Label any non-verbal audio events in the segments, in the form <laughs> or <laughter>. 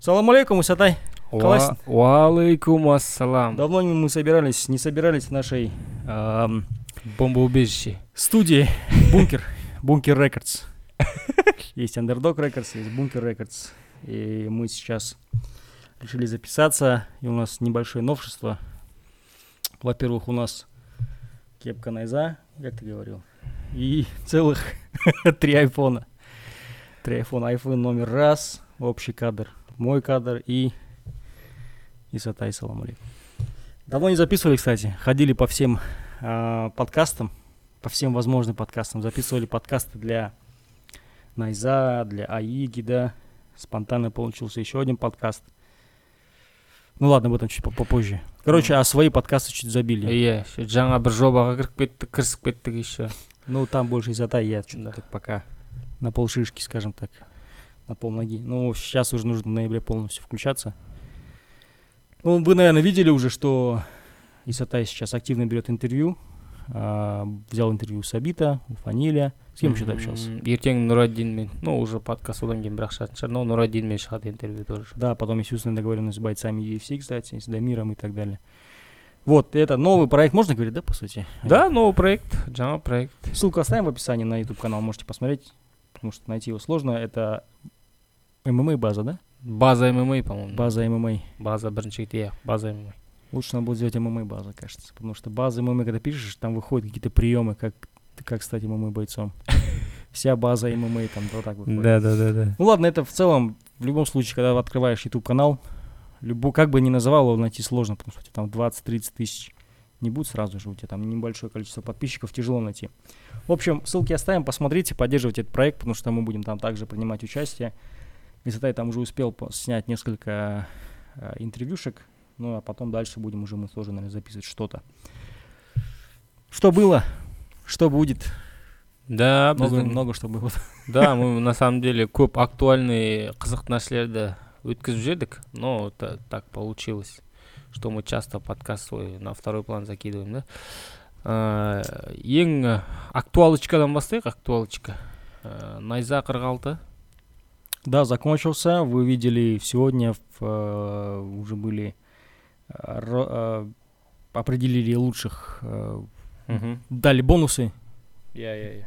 Салам алейкум, Усатай. Классно. Уалейкум ассалам. Давно мы собирались, не собирались в нашей эм, Бомбоубежище. студии <laughs> Бункер, Бункер Рекордс. Есть Underdog Records, есть Бункер Records. И мы сейчас решили записаться, и у нас небольшое новшество. Во-первых, у нас кепка Найза, как ты говорил, и целых <laughs> три айфона. Три айфона. Айфон номер раз, общий кадр, мой кадр и Исатай, салам алейкум. Давно не записывали, кстати. Ходили по всем а, подкастам, по всем возможным подкастам. Записывали подкасты для Найза, для Аиги, да. Спонтанно получился еще один подкаст. Ну ладно, об этом чуть по- попозже. Короче, а свои подкасты чуть забили. Иә, ше жаңа бір жобаға кіріп кеттік, кірісіп кеттік еще. Ну, там больше Исатай, я что-то Да. так пока на полшишки, скажем так, на полноги. Ну, сейчас уже нужно в ноябре полностью включаться. Ну, вы, наверное, видели уже, что Исатай сейчас активно берет интервью. А, взял интервью с Абита, у Фаниля. С кем еще ты общался? М, ертең нұраддинмен ну уже подкаст одан кейін бірақ шығатын шығар но нұраддинмен шығады интервью тоже Да, потом устная договоренность с бойцами UFC, кстати, с Дамиром и так далее. Вот, это новый проект, можно говорить, да, по сути? да новый проект жаңа проект Ссылку оставим в описании на YouTube канал, можете посмотреть, потому что найти его сложно. Это ММА база, да? база мма по моему База ММА. база бірінші рет иә база мма Лучше надо будет сделать ММА база, кажется. Потому что база ММА, когда пишешь, там выходят какие-то приемы, как, как стать ММА бойцом. <laughs> Вся база ММА там вот так выходит. да да да да Ну ладно, это в целом, в любом случае, когда открываешь YouTube канал, любо, как бы ни называл его, найти сложно, потому что у тебя там 20-30 тысяч не будет сразу же, у тебя там небольшое количество подписчиков, тяжело найти. В общем, ссылки оставим, посмотрите, поддерживайте этот проект, потому что мы будем там также принимать участие. Исатай там уже успел по- снять несколько э, интервьюшек, ну а потом дальше будем уже мы тоже, наверное, записывать что-то. Что было, что будет, да много, біздің много что было. <laughs> да мы на самом деле көп актуальный қызықты нәрселерді өткізіп жібердік но та- так получилось что мы часто подкаст свой на второй план закидываем да Ә, ең ә, актуалочкадан бастайық актуалочка Ә, найза 46 да, закончился. Вы видели сегодня в, э, уже были э, э, определили лучших, э, мхм дали бонусы. иә иә иә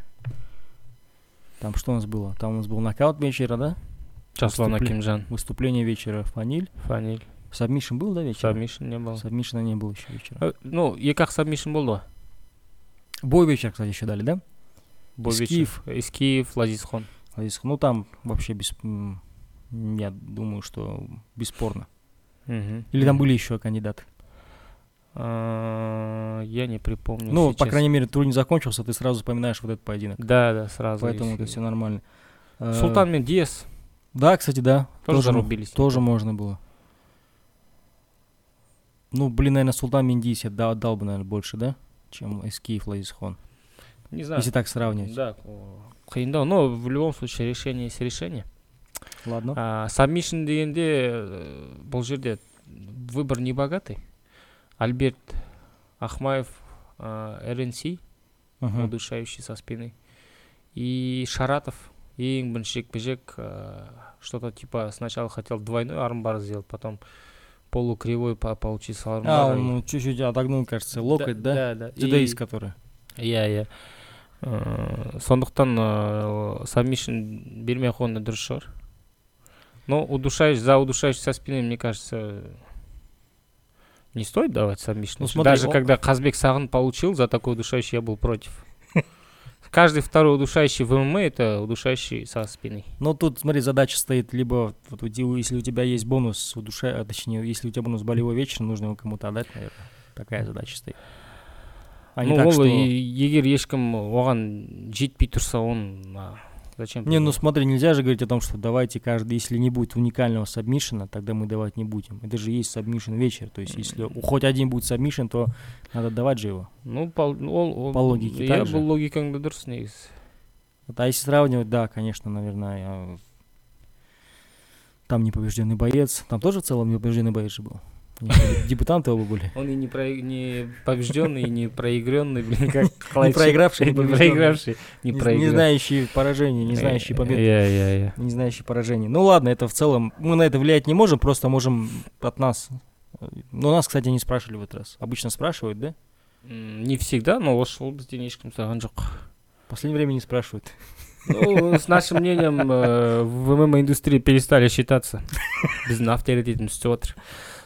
Там что у нас было? Там у нас был нокаут вечера, да? жасұлан Выступле- акимжан Выступление вечера Фаниль. фаниль Сабмишн был, да, вечер? сабмишн не был Сабмишна не было еще вечера. Ә, ну екі ақ сабмишн болды ғой Бой вечер, кстати, еще дали, да? Бой Искиев. вечер. искиев лазизхон Лазис- Ну, там вообще без... Я думаю, что бесспорно. Или там были еще кандидаты? А, я не припомню Ну, по крайней мере, тур не закончился, ты сразу вспоминаешь вот этот поединок. да да сразу Поэтому это все нормально. Э, султан мен диас Да, кстати, да. тоже зарубились Тоже можно было. Ну, блин, наверное, Султан Миндис я да- отдал бы, наверное, больше, да? Чем Эскиев Лазисхон. не знаю Если так сравнивать. да қиындау но в любом случае решение есть решение Ладно. а, сабмишн дегенде э, бұл жерде выбор не богатый альберт ахмаев э, рнс Мгм. удушающий со спины и шаратов ең бірінші жекпе жек э, что-то типа сначала хотел двойной армбар сделать потом полукривой по- получился А, армбар и- он ну, чуть-чуть отогнул, кажется, локоть, да? да, да. Дзюдоист, И- который. иә иә Э, сондықтан ыыы submission бермей ақ қойғаны дұрыс шығар но удушающий за удушающий со спины мне кажется не стоит давать Ну, смотри, даже когда Казбек Сагын получил за такой удушающий я был против <laughs> каждый второй удушающий в ММА это удушающий со спины Ну, тут, смотри, задача стоит либо, вот, если у тебя есть бонус удуша, а, точнее, если у тебя бонус болевой вечер, нужно его кому-то отдать, наверное. Такая задача стоит. А не ну так, ол что... е- егер ешкім оған жетпей тұрса он а, зачем Не, ну придумал? смотри, нельзя же говорить о том, что давайте каждый, если не будет уникального сабмишена, тогда мы давать не будем. Это же есть сабмишен вечер. То есть, если у- хоть один будет сабмишен, то надо давать же его. ну по, ол, ол, По логике иә так же? бұл логикаңда дұрыс негізі Вот, а если сравнивать, да, конечно, наверное, я- там непобежденный боец. Там тоже в целом непобежденный боец же был. Они Дебютанты оба были. Он и не, про... не побежденный, и не проигренный, блин, как Не проигравший, не не побежденный. проигравший, не Не, не проигравший. знающие поражений, не знающие побед. Я, я, я. Не знающие поражений. Ну ладно, это в целом, мы на это влиять не можем, просто можем от нас. Ну, нас, кстати, не спрашивали в этот раз. Обычно спрашивают, да? М, Не всегда, но осы жолы бізден ешкім сұраған жоқ. В последнее время не спрашивают. Ну, с нашим мнением э, в ММА-индустрии перестали считаться. <laughs> Біздің авторитетіміз түсіп отыр.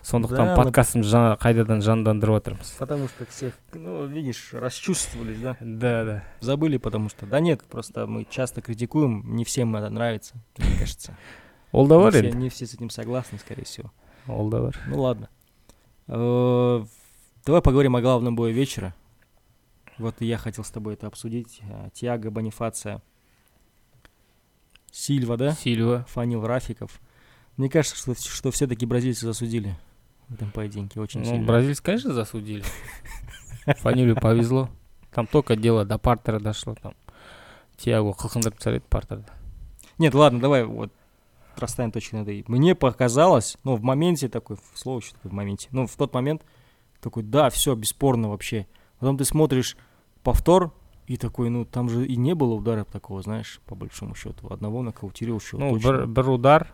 Сондықтан Да, мы- подкастымызды жаңа қайтадан жандандырып отырмыз. Потому что всех, ну, видишь, расчувствовались, да? Да, да. Забыли, потому что... Да нет, просто мы часто критикуем, не всем это нравится, мне кажется. Ол да Не бар все, енді. не все с этим согласны, скорее всего. Ол да бар. Ну ладно. Э, Давай поговорим о главном бое вечера. Вот я хотел с тобой это обсудить. Э, Тиаго Бонифация. Сильва, да? Сильва. Фанил Рафиков. Мне кажется, что, что все-таки бразильцы засудили в этом поединке очень Ну, сильно. бразильцы, конечно, засудили. <laughs> Фанилю повезло. Там только дело до партера дошло. Там Тиаго қылқындырып тастар еді партерді. Нет, ладно, давай вот расставим точки над «и». Мне показалось, ну, в моменте такой, слово еще такое в моменте, ну, в тот момент такой, да, все, бесспорно вообще. Потом ты смотришь повтор, и такой, ну, там же и не было удара такого, знаешь, по большому счету. Одного нокаутировавшего Ну, точно. бір, бір удар.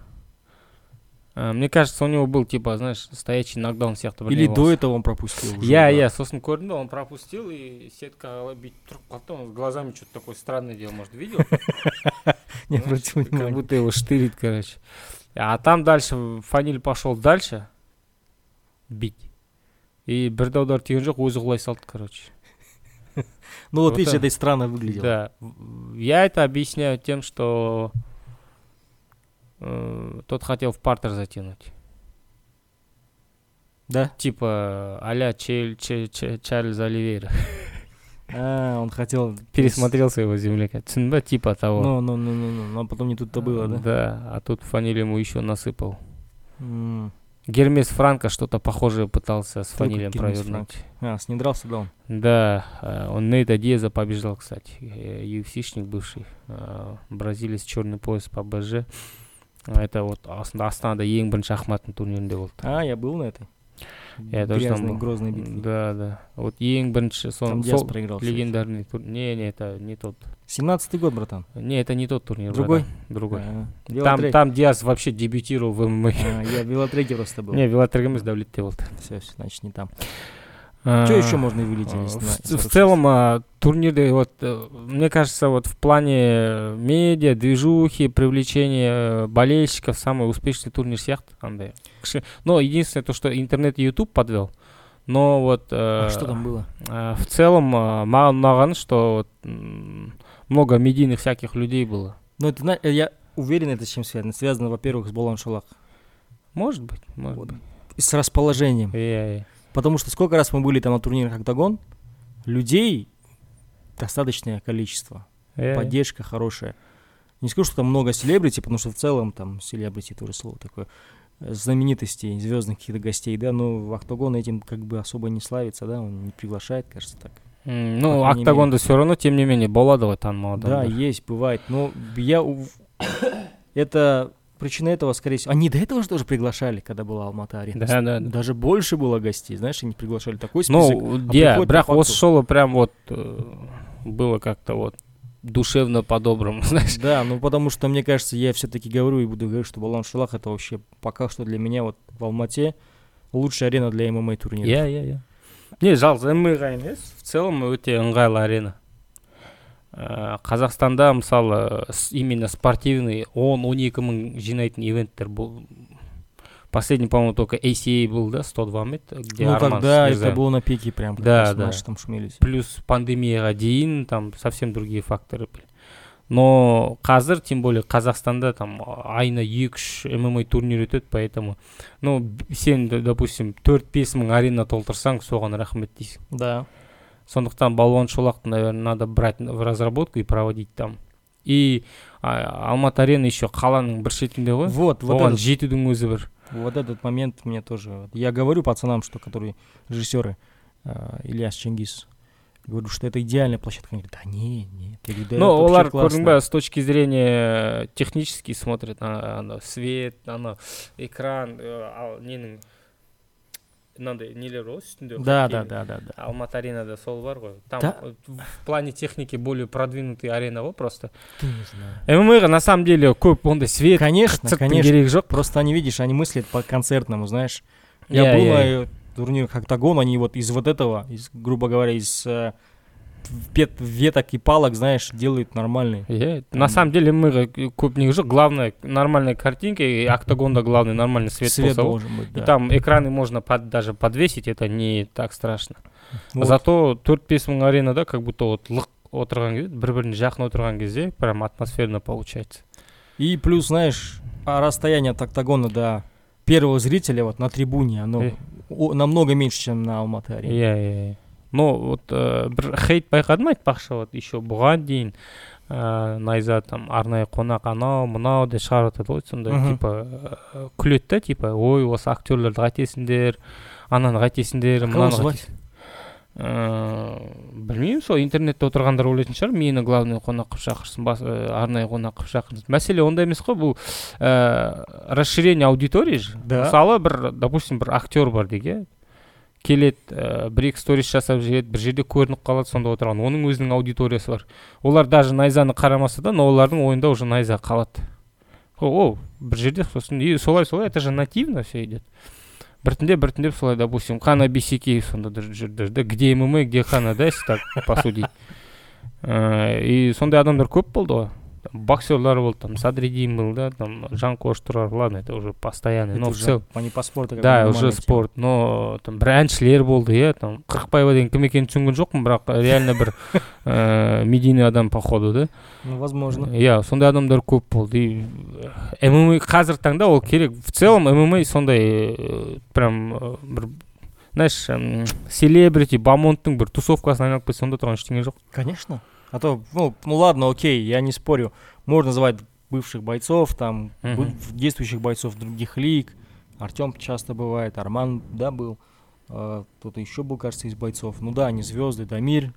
Э, Мне кажется, у него был, типа, знаешь, стоячий нокдаун сияқты Или бірдеңе до болған. этого он пропустил уже Я, удар. я, сосын көрдім да, он пропустил, и сетка бүйтіп тұрып қалды, он глазами что-то такое странное делал, может, видел? <laughs> Не Знаешь, обратил Как внимания. будто его штырит, короче. А там дальше Фаниль пошел дальше бить. И бір да удар тиген жоқ, өзі құлай салды, короче. Ну, вот Вот видишь, это- это и странно выглядело. Да. В- Я это объясняю тем, что э, тот хотел в партер затянуть. Да? Типа а-ля Чарльз Оливейра. <laughs> А, он хотел... Пересмотрелся его земляка. Түсіндің ба? Типа того. Ну, ну, ну, ну, ну, но потом не тут-то было, да? Да, а тут Фаниль ему еще насыпал. Гермес Франко что-то похожее пытался с Фанилем провернуть. А, с ним дрался, да, он? Да, э, он Нейта Диеза побеждал, кстати. э, UFC-шник бывший. э, Бразилец, черный пояс по БЖ. А Это вот Ас- Астанада ең бірінші ахматтың турнирінде болды. А, я был на этой. Я тоже там Грязной, был. грозной битве. Да, да. Вот ең бірінші Там сон, Диас сол проиграл. кстати. легендарный турнир. Не, не, это не тот. 17-й год, братан. Не, это не тот турнир. Другой? братан, Другой. А, Там, велотрек. там Диас вообще дебютировал в ММА. А, я в велотреке просто был. Не, велотрек емес давлетте болды. Все, все, значит, не там. А, Что еще можно выделить? а, В, на в 46? целом а, турниры, вот, э, мне кажется, вот в плане медиа, движухи, привлечения э, болельщиков, самый успешный турнир сияқты андай. Кіші- Но единственное то, что интернет и YouTube подвел. Но вот... э, А что там было? э, в целом, э, маған что вот, много медийных всяких людей было. Ну, это, я уверен, это с чем связано. Связано, во-первых, с Болон Шолах. Может быть, может Вот. быть. И с расположением. Я- я. Потому что сколько раз мы были там на турнирах «Октагон», людей достаточное количество. Я- Поддержка хорошая. Не скажу, что там много селебрити, потому что в целом там селебрити тоже слово такое. э, Знаменитостей, звездных каких-то гостей, да, но «Октагон» этим как бы особо не славится, да, он не приглашает, кажется, так. Ну, октагонда все равно, тем не менее, болады ғой танымал Да, есть, бывает. Но я... <coughs> Это причина этого, скорее всего... Они до этого же тоже приглашали, когда была Алмата арена. Да, да, да. Даже больше было гостей, знаешь, они приглашали такой список. Ну, а иә, приходит по бірақ осы жолы прям вот э, было как-то вот душевно по-доброму, <laughs> знаешь. Да, ну потому что, мне кажется, я все-таки говорю и буду говорить, что Балан Шалах это вообще пока что для меня вот в Алмате лучшая арена для ММА турнира. иә иә иә не жалғыз ммға емес в целом өте ыңғайлы арена Ә, қазақстанда мысалы с- именно спортивный 10-12 мың жинайтын ивенттер бұл последний по-моему только ACA был да 102 метр где ну Арман тогда это Смирзаев. было на пике прям. как Да, раз да. Наши там шумелись. плюс пандемияға дейін там совсем другие факторы были но қазір тем более қазақстанда там айына екі үш мма турнир өтеді поэтому ну б- сен д- допустим төрт бес мың арена толтырсаң соған рахмет дейсің Да. сондықтан балуан шолақты наверное надо брать в разработку и проводить там и а, алматы арена еще қаланың бір шетінде ғой Вот, вот оған этот, жетудің өзі бір вот этот момент мне тоже... вот Я говорю пацанам, что которые режиссеры, э, Ильяс Чингис, говорю, что это идеальная площадка. Они говорят, да не, нет. Я говорю, да ну это вообще олар классно». көрдің ба с точки зрения технически смотрят на ана свет ана экран э, ал ненің мынандай нелер ғой үстінде Да, да, хоккейный. да, да, да. алматы аренада сол бар ғой там Да. э, в плане техники более продвинутый арена ғой просто Ты не знаю. ммға на самом деле көп ондай свет Конечно, цирктің конечно. керегі жоқ Просто они, видишь, они мыслят по-концертному, знаешь. Я Я- был я- на э, турнирах «Октагон», они вот из вот этого, из, грубо говоря, из э, пет- веток и палок, знаешь, делают нормальные. иә на самом деле ммға көп неге жоқ главное нормальная картинка и октагонда главный нормальный свет, Свет болса ғой. должен быть, и да. там экраны можно под- даже подвесить это не так страшно Вот. зато төрт бес мың аренада как будто вот лық отырған кезде бір біріне жақын отырған кезде прям атмосферно получается И плюс, знаешь, а расстояние от «Октагона» до первого зрителя вот на трибуне, оно Э. о- намного меньше, чем на Алматы-арене. иә иә иә Но вот ә, бір хейт байқадым айтпақшы вот еще бұған дейін ә, найза там арнайы қонақ анау мынау деп шығарып жатады ғой сондай типа ә, күледі да типа ой осы актерлерді қайтесіңдер ананы қайтесіңдер мынаны Ә, білмеймін сол интернетте отырғандар ойлайтын шығар мені главный қонақ қылып шақырсын бас, ә, арнайы қонақ қылып шақырсын. Мәселе онда емес қой бұл ә, расширение аудитории же. Да. мысалы бір допустим бір актер бар дейік иә келеді ә, бір екі сторис жасап жібереді бір жерде көрініп қалады сонда отырған. Оның өзінің аудиториясы бар. Олар даже найзаны қарамаса да но олардың ойында уже найза қалады. О бір жерде сосын и солай солай это же нативно все идет біртіндеп біртіндеп солай допустим хана бисекеев сонда да где мма где хана да если так <laughs> посудить. Ә, и сондай адамдар көп болды ғой. Там боксерлар болды там садриддин был да там жанқош тұрар ладно это уже постоянный Это но в уже целом они по спорту да уже спорт но там бір әншілер болды иә там қырықбаева деген кім екенін түсінген жоқпын бірақ реально бір ә, <laughs> медийный адам походу да. Ну, возможно. иә сондай адамдар көп болды и мма қазіргі таңда ол керек. В целом мма сондай э, прям э, бір знаешь селебрити бамонттың бір тусовкасына айналып кетсе сонда тұрған ештеңе жоқ. Конечно. А то, ну, ну ладно, окей, я не спорю. Можно звать бывших бойцов, там, бу- действующих бойцов других лиг. Артем часто бывает, Арман, да, был. А, Кто-то еще был, кажется, из бойцов. Ну да, они звезды, Дамир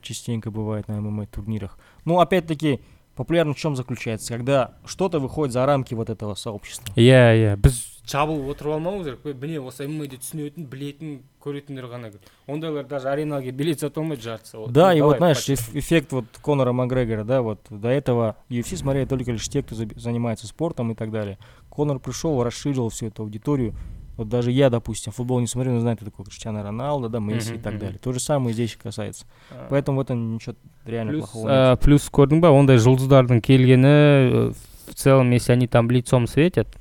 частенько бывает на ММА турнирах. Ну, опять-таки, популярность в чем заключается? Когда что-то выходит за рамки вот этого сообщества. иә иә біз жабылып отырып алмауымыз керек қой міне осы ммаді түсінетін білетін көретіндер ғана керек ондайлар даже аренаға билет сата алмайды жартысы Вот, Да, ну, и давай вот, знаешь, по-честному. эф- эффект вот Конора Макгрегора, да, вот до этого UFC смотрели только лишь те, кто заби- занимается спортом и так далее. Конор пришел, расширил всю эту аудиторию. Вот даже я, допустим, футбол не смотрю, но знаю, кто такой Криштиану Роналдо, да, Месси и Мгм, так мгм. далее. То же самое здесь касается. А, Поэтому в этом ничего реально плюс плохого ә, нет. плюс көрдің ба ондай жұлдыздардың келгені э, в целом если они там лицом светят ә,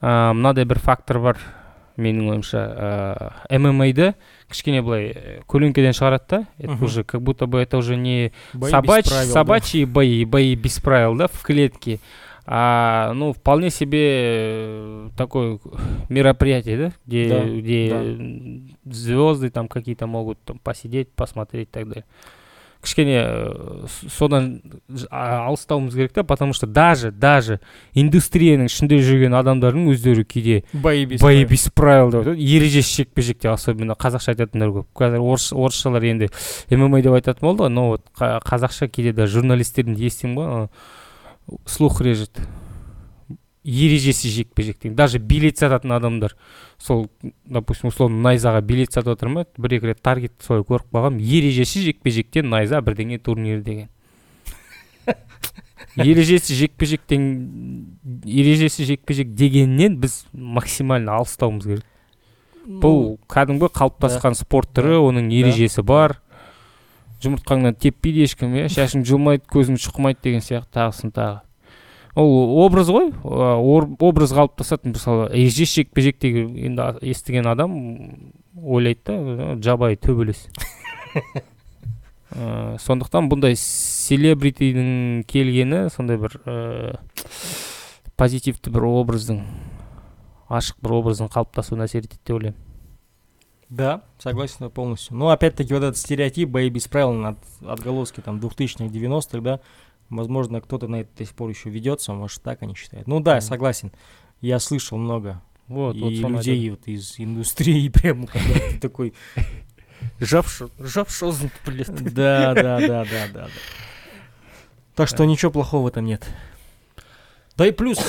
мынадай бір фактор бар менің ойымша ә, ммаді кішкене былай э, көлеңкеден шығарады да это Мгм. уже как будто бы это уже не Бои без собач- правил, да. собачьи бои, бои без правил, да, в клетке. А, ну, вполне себе э, такое мероприятие, да, где, Да, где да. звезды там какие-то могут там, посидеть, посмотреть и так далее. Кішкене э, содан алыстауымыз керек та потому что даже даже индустрияның ішінде жүрген адамдардың өздері кейде Бои без правил. деп айтады. Ережесіз жекпе жекте особенно қазақша айтатындар көп. Қазір орыс орысшалар енді мма деп айтатын болды ғой но вот қа- қазақша кейде даже журналистерден естимін ғой слух режет. Ережесіз жекпе жек даже билет сататын адамдар. Сол допустим условно найзаға билет сатып жатыр ма бір екі рет таргет солай көріп қалғанмын ережесіз жекпе жектен найза бірдеңе турнир деген. <laughs> Ережесіз жекпе жектен ережесіз жекпе жек дегеннен біз максимально алыстауымыз керек. Бұл кәдімгі қалыптасқан спорт түрі оның ережесі бар. Жұмыртқаңнан теппейді ешкім иә шашың жұлмайды көзің шұқымайды деген сияқты тағысын тағы. ол образ ғой а, ор- образ қалыптасады мысалы ережесіз жекпе жек деген енді а- естіген адам ойлайды да «Ә, жабайы төбелес Ә, <laughs> сондықтан бұндай селебритидің келгені сондай бір ә, позитивті бір образдың ашық бір образдың қалыптасуына әсер етеді деп ойлаймын Да, согласен полностью. Но опять-таки вот этот стереотип бои без правил от отголоски там 2000-х, 90-х, да, возможно, кто-то на это до сих пор еще ведется, может, так они считают. Ну да, Мгм. согласен. Я слышал много вот, и вот людей вот из индустрии прям когда ты такой, жапшы жапшозын біледі да, да, да, да, да. Так что ничего плохого в этом нет. Да и плюс,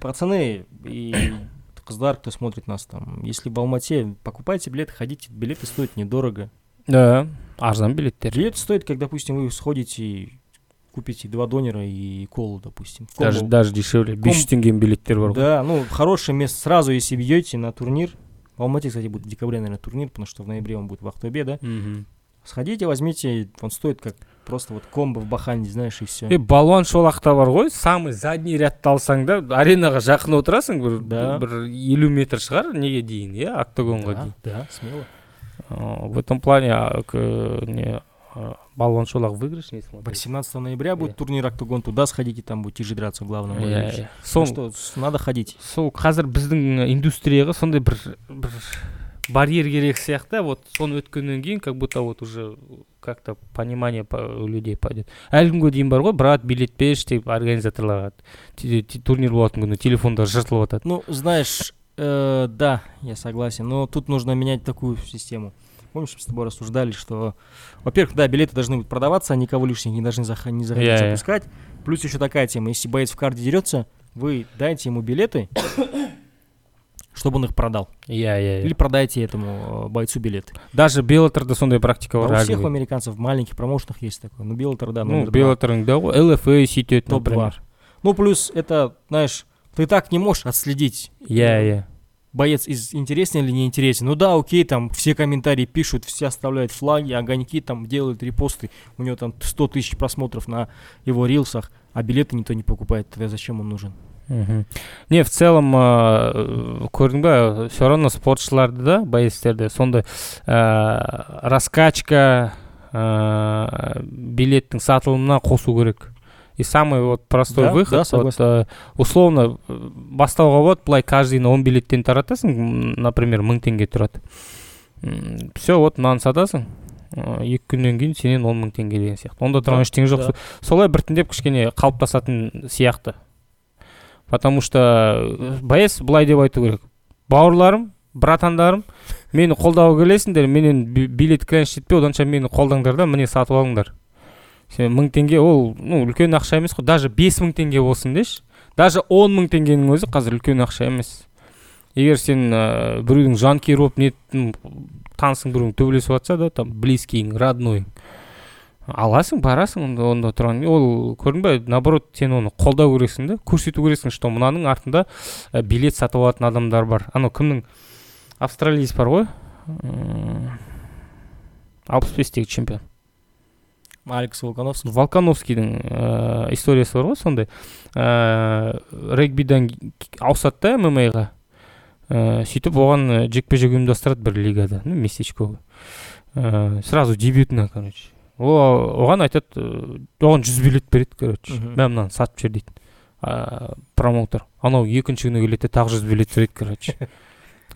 пацаны, и қыздар, кто смотрит нас там, если в Алмате, покупайте билеты, ходите, билеты стоят недорого. да арзан билеттер Билет стоит, как, допустим, вы сходите и купите два донера и колу, допустим. даже Комбо. даже дешевле бес жүз теңгенің билеттер бар ғой Да, ну, хорошее место. Сразу, если бьете на турнир, в Алмате, кстати, будет в декабре, наверное, турнир, потому что в ноябре он будет в Ахтубе, да? мхм Сходите, возьмите, он стоит как просто вот комбо в Баханде, знаешь, и все. е балуан шолақта бар ғой самый задний рядты алсаң да аренаға жақын отырасың бір Да. бір елу метр шығар неге дейін иә октагонға да, дейін да, смело. А, в этом плане а, к- не а, балуан шолақ выигрышный смотреть 18 ноября будет Э. турнир Октагон, туда сходите, там будете же драться в главном. иә иә сол что, надо ходить. сол қазір біздің индустрияға сондай бір бір барьер керек сияқты вот соны өткеннен кейін как будто вот уже как то понимание по- у людей пойдет әлі күнге дейін бар ғой брат билет берші деп организаторларға турнир болатын күні телефондар жыртылып жатады Ну, знаешь, э, да, я согласен, но тут нужно менять такую систему. Помнишь, мы с тобой рассуждали, что, во-первых, да, билеты должны быть продаваться, а никого лишних не должны зах- не заходить Я-я. запускать. Плюс еще такая тема, если боец в карде дерется, вы дайте ему билеты, <coughs> чтобы он их продал. иә иә Или продайте этому э, бойцу билеты. даже беллаторда сондай практика бар у всех у американцев в маленьких промоушенах есть такое. Ну, Беллатор, да, ну беллаторыңда ғой лфа сөйтеді Топ-2. например Ну, плюс это, знаешь, ты так не можешь отследить, иә иә боец из интересен или не интересен. Ну да, окей, там все комментарии пишут, все оставляют флаги, огоньки, там делают репосты. У него там 100 тысяч просмотров на его рилсах, а билеты никто не покупает. Тогда зачем он нужен? мхм не в целом ыыы көрдің ба все равно спортшыларды да боецтерді сондай ыыы раскачка ыыы билеттің сатылымына қосу керек и самый вот простой Да, выход да, согласен. э, условно э, бастауға болады былай каждыйына он билеттен таратасың например мың теңге тұрады все вот мынаны сатасың ыыы, екі күннен кейін сенен он мың теңге деген сияқты. Онда тұрған ештеңе жоқ. да. солай біртіндеп кішкене қалыптасатын сияқты. Потому что э, боец былай деп айту керек. Бауырларым братандарым мені қолдауға келесіңдер менен би- билет жетпей оданша мені қолдаңдар да міне сатып алыңдар. Сен мың теңге ол ну үлкен ақша емес қой даже бес мың теңге болсын деші. Даже он мың теңгенің өзі қазір үлкен ақша емес. Егер сен ә, біреудің жанкүйері болып не танысың біреуің төбелесіп жатса да там близкийің родной аласың барасың онда, онда тұрған. Ол көрдің бе наоборот сен оны қолдау керексің да көрсету керексің что мынаның артында ә, билет сатып алатын адамдар бар. Анау кімнің? Австралиец бар ғой. Алпыс бестегі чемпион. Алекс Волконовский. волконовскийдің ә, историясы бар ғой сондай. Ә, регбиден к- ауысады да мма-ға. Ә, сөйтіп оған жекпе жек ұйымдастырады бір лигада. Ну местечковый ә, сразу дебютно короче. О оған айтады оған жүз билет береді короче. Мә мынаны сатып жібер дейді. Ә, промоутер. Анау екінші күні келеді де тағы жүз билет береді короче. <laughs>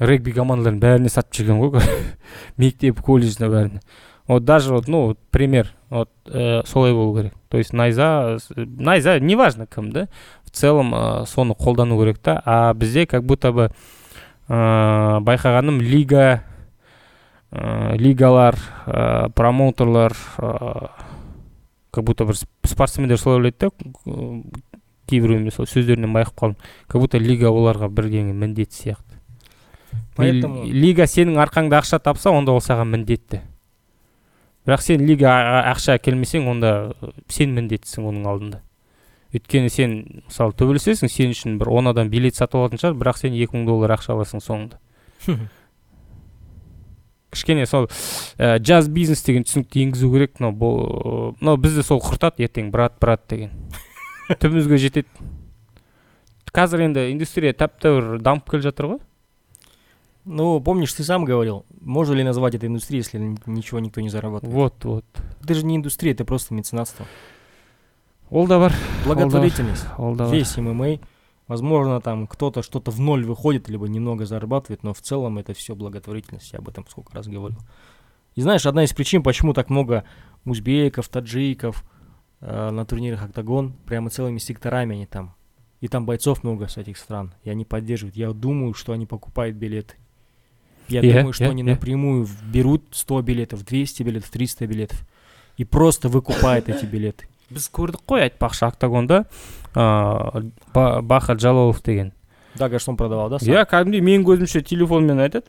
Регби командаларының бәріне сатып жіберген ғой <laughs> мектеп колледждің бәріне. Вот даже вот ну вот пример вот э, солай болу керек то есть найза найза неважно кім да в целом э, соны қолдану керек та. А бізде как будто бы э, байқағаным лига э, лигалар э, промоутерлар э, как будто бір сп- спортсмендер солай ойлайды да кейбіреуінде сол сөздерінен байқап қалдым. Как будто лига оларға бірдеңе міндет сияқты. Поэтому- Ли- лига сенің арқаңда ақша тапса онда ол саған міндетті. Бірақ сен лига а- ақша әкелмесең онда сен міндеттісің оның алдында. Өйткені сен мысалы төбелесесің сен үшін бір он адам билет сатып алатын шығар бірақ сен екі мың доллар ақша аласың соңында. <laughs> Кішкене сол ә, джаз бизнес деген түсінікті енгізу керек мынау мынау бізді сол құртады ертең брат брат деген. <laughs> Түбімізге жетеді. Қазір енді индустрия тәп тәуір дамып келе жатыр ғой. Ну, помнишь, ты сам говорил, можно ли назвать это индустрией, если ничего никто не зарабатывает? вот вот Это же не индустрия, это просто меценатство. ол да бар Благотворительность. ол да бар Весь ММА. Возможно, там кто-то что-то в ноль выходит, либо немного зарабатывает, но в целом это все благотворительность. Я об этом сколько раз говорил. И знаешь, одна из причин, почему так много узбеков, таджиков э, на турнирах Октагон, прямо целыми секторами они там. И там бойцов много с этих стран. И они поддерживают. Я думаю, что они покупают билеты. Я Я- думаю, что я- они я. напрямую в- берут 100 билетов, 200 билетов, 300 билетов. И просто выкупают эти билеты. біз көрдік қой айтпақшы октагонда ыыы ба- бахат жалалов деген дагерсон продавал да иә кәдімгідей менің көзімше телефонмен айтады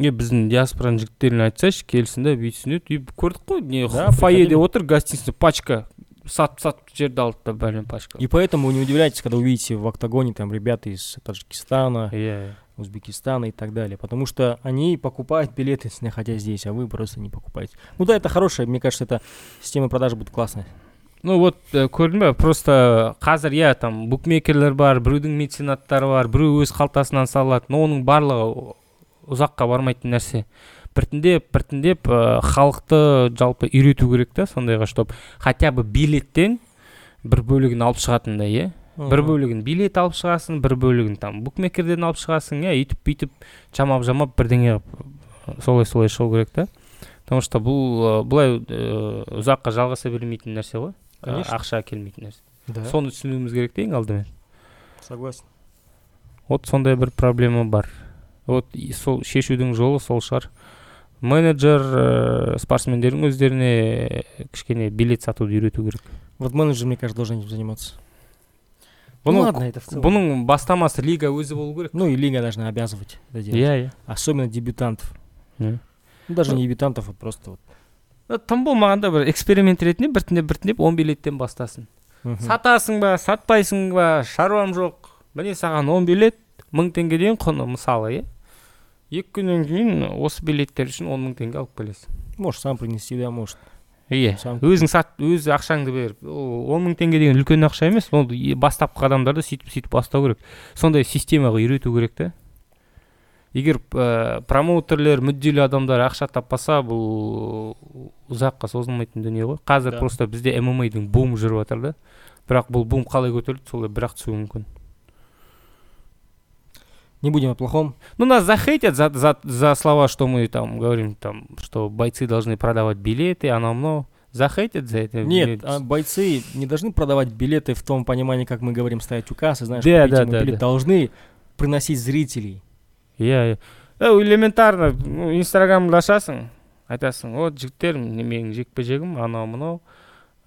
е біздің диаспораның жігіттеріне айтсайшы келсін да бүйтсін деді и көрдік қой не Да, фойеде приходили. отыр гостиница пачка сатып сатып жерді алды да бәлен пачка И поэтому вы не удивляйтесь, когда увидите в октагоне там ребята из Таджикистана, иә Узбекистана и так далее. Потому что они покупают билеты, <laughs> находясь здесь, а вы просто не покупаете. Ну да, это хорошая, мне кажется, это система продажи будет классная. ну вот ә, көрдің бе просто қазір иә там букмекерлер бар біреудің меценаттары бар біреу өз қалтасынан салады но оның барлығы ұзаққа бармайтын нәрсе біртіндеп біртіндеп ә, халықты жалпы үйрету керек та сондайға чтоб хотя бы билеттен бір бөлігін алып шығатындай иә бір бөлігін билет алып шығасың бір бөлігін там букмекерден алып шығасың иә өйтіп бүйтіп жамап жамап бірдеңе қылып, солай солай шығу керек та. Потому что бұл былай ұзаққа жалғаса бермейтін нәрсе ғой. Конечно. ақша әкелмейтін нәрсе. Да, соны түсінуіміз керек та ең алдымен. Согласен. вот сондай бір проблема бар. Вот сол шешудің жолы сол шығар. Менеджер ә, спортсмендердің өздеріне кішкене билет сатуды үйрету керек. Вот менеджер, мне кажется, должен этим заниматься. Бұның, ну ладно, это в целом. бұның бастамасы лига өзі болу керек Ну и лига должна обязывать это делать. иә иә Особенно дебютантов. Иә. Ну, даже не дебютантов, а просто вот. Тым болмағанда бір эксперимент ретінде біртіндеп біртіндеп он билеттен бастасын сатасың ба сатпайсың ба шаруам жоқ міне саған он билет мың теңгеден құны мысалы иә екі күннен кейін осы билеттер үшін он мың теңге алып келесің Можешь сам принести, да, может. Иә өзің сат өз ақшаңды беріп ол он мың теңге деген үлкен ақша емес ол бастапқы қадамдарды сөйтіп сөйтіп бастау керек. Сондай системаға үйрету керек та егер ә, промоутерлер мүдделі адамдар ақша таппаса бұл ұзаққа созылмайтын дүние ғой. Қазір Да. просто бізде ммадің бумы жүріп жатыр да. Бірақ бұл бум қалай көтерілді солай бірақ түсуі мүмкін. Не будем о плохом. ну нас захейтят за, за, за слова что мы там говорим там что бойцы должны продавать билеты оно мно захейтят за это Нет, Блин, а бойцы не должны продавать билеты в том понимании, как мы говорим, стоять у кассы, знаешь, Да, купите да, мой да, билет. да. Должны приносить зрителей. иә иә Э, элементарно ну, инстаграмды ашасың айтасың вот жігіттер міне менің жекпе жегім анау мынау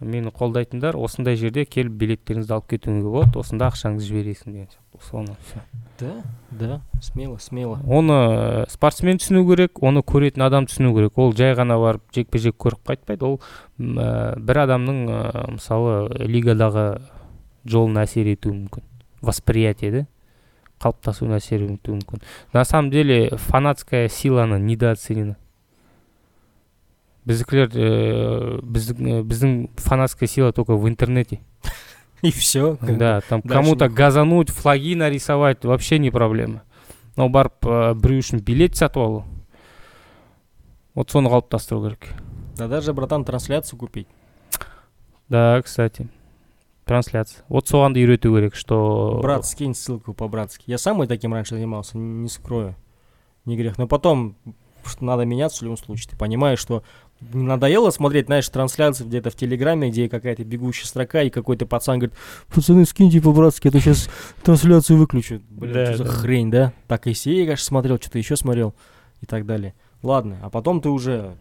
мені қолдайтындар осындай жерде келіп билеттеріңізді алып кетуіңізге болады осында ақшаңызды жібересің деген сияқты соны всё. Да, да, смело, смело. оны э, спортсмен түсіну керек оны көретін адам түсіну керек. Ол жай ғана барып жекпе жек көріп қайтпайды. Ол ә, бір адамның ә, мысалы лигадағы жолына әсер етуі мүмкін. Восприятие да? Қалыптасуына әсер етуі мүмкін. На самом деле фанатская силаны недооценена. Біздікілер ә, біздің ә, біздің фанатская сила только в интернете. <laughs> И все. да там кому-то газануть флаги нарисовать вообще не проблема но барып ә, біреу үшін билет сатып алу вот соны қалыптастыру керек Да даже, братан, трансляцию купить. да кстати трансляция вот соған да үйрету керек что Брат, скинь ссылку по-братски. Я сам и таким раньше занимался, не скрою. Не грех. Но потом что надо меняться в любом случае. Ты понимаешь, что надоело смотреть, знаешь, трансляции где-то в Телеграме, где какая-то бегущая строка, и какой-то пацан говорит, пацаны, скиньте по-братски, а то сейчас трансляцию выключу. Блин, Да, что за да. хрень, да? Так и сей, конечно, смотрел, что-то еще смотрел и так далее. Ладно, а потом ты уже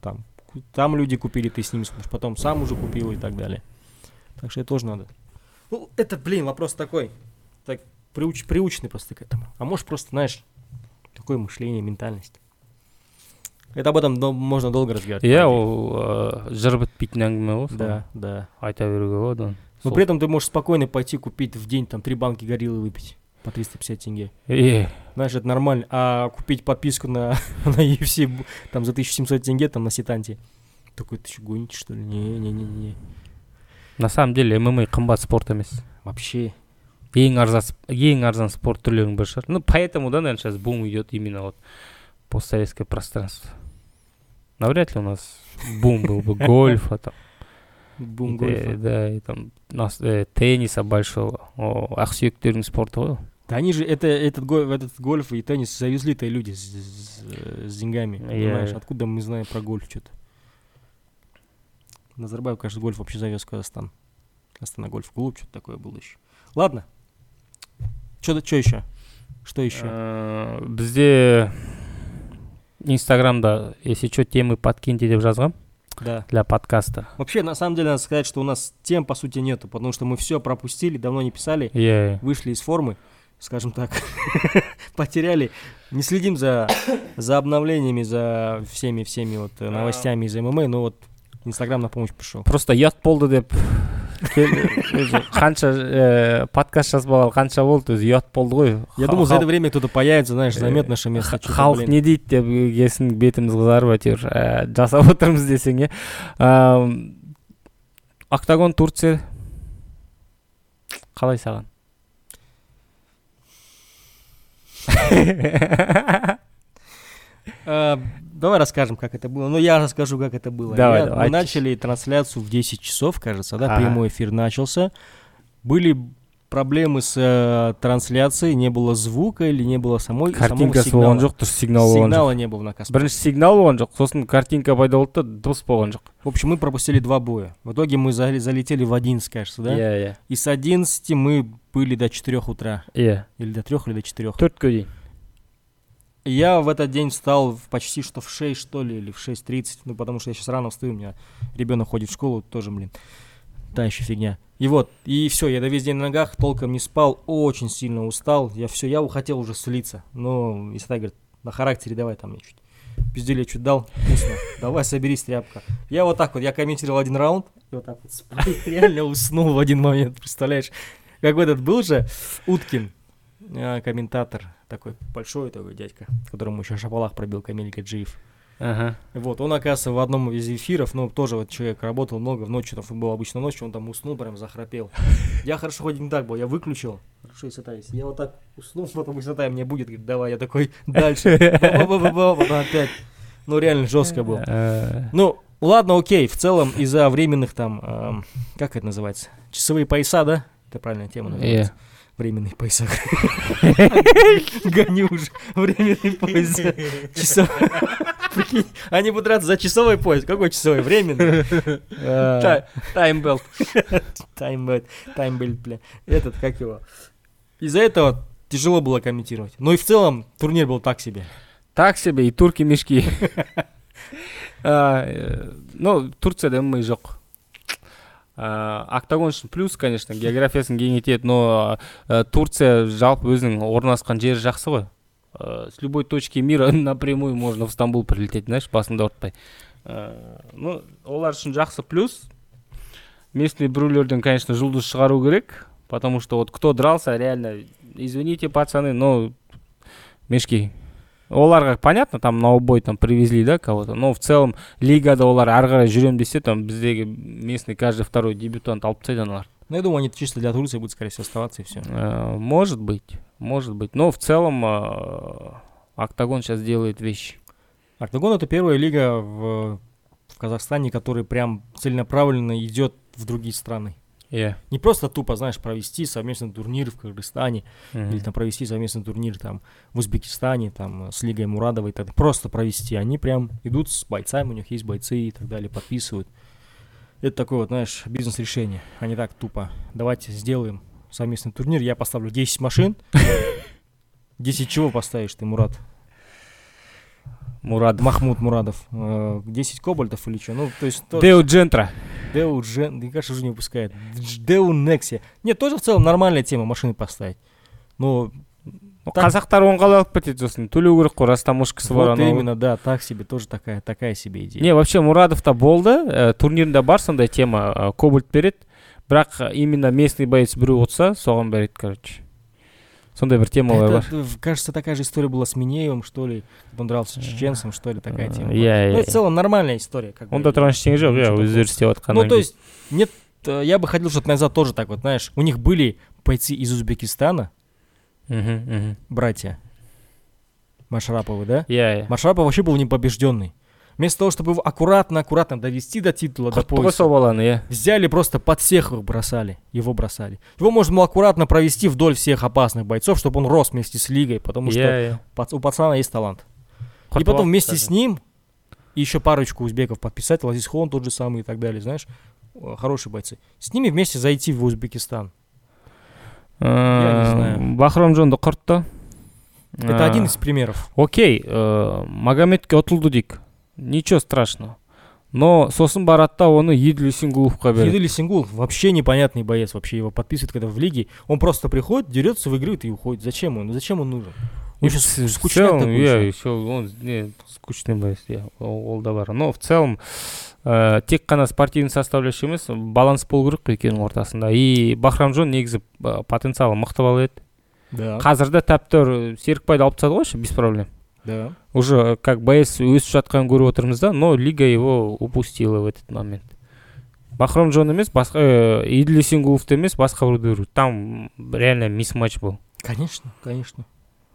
там, там люди купили, ты с ними смотришь, потом сам уже купил и так далее. Так что это тоже надо. Ну, это, блин, вопрос такой. Так, приуч, приученный просто к этому. А может просто, знаешь, такое мышление, ментальность Это об этом до- можно долго разговаривать. иә по идее. ол ә, жыр бітпейтін әңгіме ғой соны Да, да. айта беруге болады оны Но Сол- при этом ты можешь спокойно пойти купить в день там три банки гориллы выпить по 350 тенге. Е, Знаешь, это нормально. А купить подписку на, <laughs> на UFC б- там за 1700 тенге там на сетанте. Такой, ты что, гоните, что ли? Не-не-не-не. на самом деле мма қымбат спорт емес Вообще. ең арзан сп- ең арзан спорт түрлерінің бірі шығар ну поэтому да наверное сейчас бум идет именно вот постсоветское пространство навряд ли у нас бум был бы гольфа там Бум гольфа. да и там нас э, тенниса большого о ақсүйектердің спорты ғой. Да они же это, этот, этот гольф и теннис завезли-то люди с, с- с деньгами. Я- Понимаешь, откуда мы знаем про гольф что-то? Назарбаев, конечно, гольф вообще завез в Казахстан. Астана гольф клуб, что-то такое было еще. Ладно. Что еще? Что еще? Э, бізде инстаграмда если что темы подкиньте деп жазғам Да. для подкаста. Вообще, на самом деле, надо сказать, что у нас тем, по сути, нету, потому что мы все пропустили, давно не писали, Иә, вышли из формы, скажем так, <laughs> потеряли, не следим за, за обновлениями, за всеми-всеми вот э, новостями из ММА, но вот Инстаграм на помощь пришел. просто ұят болды деп өзі қанша ә, подкаст жазбағалы қанша болды өзі ұят болды ғой. Я думал, за это время кто-то появится, знаешь, Э, займет наше место. халық не дейді деп келсін бетіміз қызарып әйтеуір ә, жасап отырмыз десең иә октагон турция. Қалай саған? <laughs> Давай расскажем, как это было. Ну, я расскажу, как это было. Давай, Я- давай. Мы начали трансляцию в 10 часов, кажется, да, Ага. прямой эфир начался. Были проблемы с э, трансляцией, не было звука или не было самой самого картинкасы сигнала. болған жоқ дұрыс сигнал болған жоқ Сигнала не было на Каспе. бірінші сигнал болған жоқ сосын картинка пайда болды да дыбыс болған жоқ В общем, мы пропустили два боя. В итоге мы зали- залетели в 11, кажется, да? иә иә И с 11 мы были до 4 утра. иә Или до 3, или до 4. төртке дейін я в этот день встал почти что в 6, что ли, или в 6.30. Ну, потому что я сейчас рано встаю, у меня ребенок ходит в школу, тоже, блин, та еще фигня. И вот, и все, я до весь день на ногах, толком не спал, очень сильно устал. Я все, я хотел уже слиться. Но Исатай говорит, на характере давай там мне чуть. Пиздюлей чуть дал, вкусно. Давай, соберись, тряпка. Я вот так вот, я комментировал один раунд, и вот так вот сплю, <laughs> реально уснул в один момент, представляешь? Как этот был же Уткин, а, комментатор, такой большой такой дядька, которому еще шапалах пробил Камиль Гаджиев. ага Вот, он, оказывается, в одном из эфиров, ну, тоже вот человек работал много, в ночь, там был обычно ночью, он там уснул, прям захрапел. Я хорошо хоть не так был, я выключил. Хорошо, Исатай, если я вот так уснул, потом Исатай мне будет, говорит, давай, я такой, дальше. Потом опять. Ну, реально жестко был. Э, Ну, ладно, окей, в целом из-за временных там, как это называется, часовые пояса, да? Это правильная тема называется. Временные пояса. <laughs> Гоню уже. Временный пояс. Часовой. <laughs> Они будут драться за часовой пояс. Какой часовой? Временный. Таймбелт Таймбэт. Таймбэт, бля. Этот, как его? Из-за этого тяжело было комментировать. Ну и в целом турнир был так себе. так себе и турки мешки <laughs> А, э, ну турцияда мма жоқ А, октагон үшін плюс конечно географиясын кеңейтеді но э, турция жалпы өзінің орналасқан жері жақсы ғой. Э, с любой точки мира <laughs> напрямую можно в стамбул прилететь знаешь басыңды ауыртпай Э, ну олар үшін жақсы плюс. Местный біреулерден конечно жұлдыз шығару керек потому что вот кто дрался реально извините пацаны но мешки. Оларға понятно там новобой там привезли да кого-то но в целом лигада олар ары қарай жүрем десе там біздегі местный каждый второй дебютант алып тастайды аналар Ну, я думаю, они чисто для Турции будут, скорее всего, оставаться и все. Э, может быть может быть но в целом э, октагон сейчас делает вещи Октагон это первая лига в, в Казахстане, которая прям целенаправленно идет в другие страны. Иә. Не просто тупо, знаешь, провести совместный турнир в Кыргызстане Мгм. или там провести совместный турнир там в Узбекистане, там с Лигой Мурадовой, так просто провести. Они прям идут с бойцами, у них есть бойцы и так далее, подписывают. Это такое вот, знаешь, бизнес-решение. Они так тупо. Давайте сделаем совместный турнир. Я поставлю 10 машин. <laughs> 10 чего поставишь ты, Мурат? мурад Махмуд Мурадов. Э, 10 кобальтов или что? Ну, то есть... то- деу джентра Деу Джен, мне кажется, уже не выпускает. Дж- Деу Некси. Нет, тоже в целом нормальная тема машины поставить. Ну, Ну, Так. қазақтар оңғала алып кетеді сосын төлеу керек қой растамушкасы бар вот анау. именно, да, так себе, тоже такая, такая себе идея. не вообще мурадовта болды ә, турнирінде бар сондай тема ә, кобальт береді бірақ ә, именно местный боец біреу ұтса соған береді короче сондай бір темалар бар Это, в- кажется, такая же история была с Минеевым, что ли. когда Он дрался с чеченцем, что ли, такая тема. была. иә Ну, иә это в целом нормальная история. Как бы. онда тұрған ештеңе жоқ иә Ничего өздері істеп жатқаннан Ну, то кейін. есть, нет, э, я бы хотел, чтобы назад тоже так вот, знаешь, у них были бойцы из Узбекистана, Мгм, мгм. братья Машраповы, да? иә иә Машрапов вообще был непобежденный. Вместо того, чтобы его аккуратно-аккуратно довести до титула, до пояса, взяли просто под всех их бросали, его бросали. Его можно было аккуратно провести вдоль всех опасных бойцов, чтобы он рос вместе с лигой, потому что пац- у пацана есть талант. И Құртып потом вместе кстати. с ним еще парочку узбеков подписать, Лазис Хон тот же самый и так далее, знаешь, Э, хорошие бойцы. С ними вместе зайти в Узбекистан. Я не знаю. Э, бахромжонды құртты Это А, один из примеров. окей ұтылды дейік ничего страшного но сосын барады да оны еділ есенгуловқа береді Едили Сингул вообще непонятный боец. Вообще его подписывают, когда в лиге. Он просто приходит, дерется, выигрывает и уходит. Зачем он? Ну зачем он нужен? Ну, Он сейчас в- в скучняк целом, такой иә ещё. еще он не скучный боец иә ол ол да бар но в целом ә, тек қана спортивный составляющий емес баланс болу керек қой екеуінің ортасында и бахрамжон негізі ә, потенциалы мықты бала еді Да. қазір де тәптір серікбайды алып тастады ғой ше без проблем Да. уже э, как боец өсіп жатқанын көріп отырмыз да но лига его упустила в этот момент бахрамжон емес басқа ә, еділ есенгуловты емес басқа біреуді беру там реально мисс-матч был Конечно, конечно.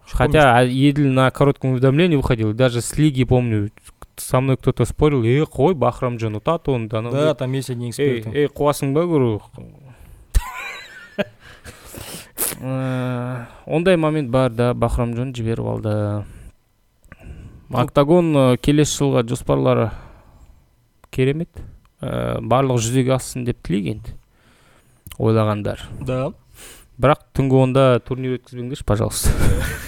Хотя а, Еділь на коротком уведомлении выходил, даже с лиги, помню, со мной кто-то спорил, ей, қой, Бахрамжан ұтады оны, да, Да, там есть одни ей, эксперты. ей, қуасың ба, говорю. <laughs> Э, ондай момент бар да бахрамжан жіберіп алды Октагон э, келесі жылға жоспарлары керемет. Э, барлығы жүзеге ассын деп тілейік енді ойлағандар. Да. бірақ түнгі онда турнир өткізбеңдерші пожалуйста.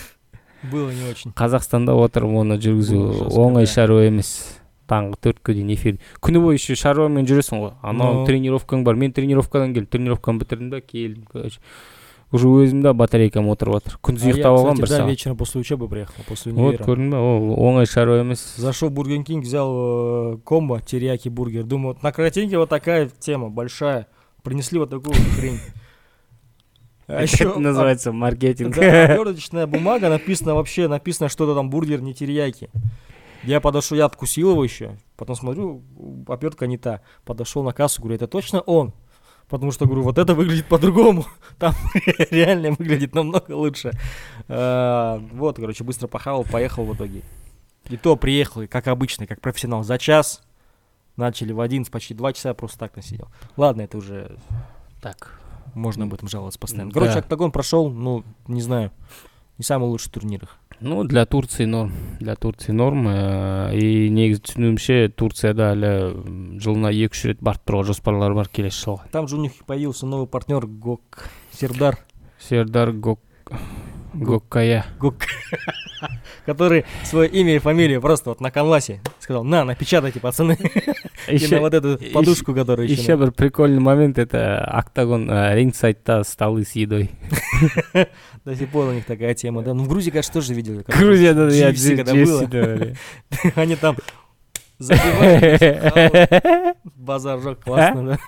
<laughs> Было не очень. қазақстанда отырып оны жүргізу оңай шаруа емес. Таңғы төртке дейін эфир. Күні бойы еще шаруамен жүресің ғой. Анау тренировкаң бар. Мен тренировкадан келдім тренировканы бітірдім да келдім короче. уже өзімде батарейкам отырып жатыр күндіз А я, ұйықтап алғанмын кстати, бір да, сағат вечером после учебы приехал, после вот универа. көрдің ба ол оңай шаруа емес Зашел в Бургер Кинг, взял э, комбо, терияки бургер. Думаю, вот на картинке вот такая тема большая. Принесли вот такую хрень. <laughs> А еще это называется маркетинг Да, <laughs> оберточная бумага, написано вообще, написано что-то там бургер, не терияки. Я подошел, я откусил его еще, потом смотрю, обертка не та. Подошел на кассу, говорю, это точно он? Потому что, говорю, вот это выглядит по-другому. <laughs> Там <laughs> реально выглядит намного лучше. А, Вот, короче, быстро похавал, поехал в итоге. И то приехал, как обычно, как профессионал, за час. Начали в 11, почти два часа я просто так насидел. Ладно, это уже так можно об этом жаловаться постоянно. Короче, Да. октагон прошел, ну, не знаю, не самый лучший турнир их. ну для турции норм для турции норм э, и негізі түсінуімше турцияда әлі м, жылына екі үш рет барып тұруға жоспарлары бар келесі жылға Там же у них появился новый партнер Гок Сердар, сердар гок гоккая Гок, <laughs> который свое имя и фамилию просто вот на canvas е сказал, на, напечатайте, пацаны, и на вот эту подушку, которая еще... еще прикольный момент это октагон э, ringside та столы с едой <laughs> До сих пор у них такая тема, да. Ну, в Грузии, конечно, тоже видели. Как грузияда я GFC, когда было. <laughs> Они там забивают, <laughs> базар жёг, классно, да.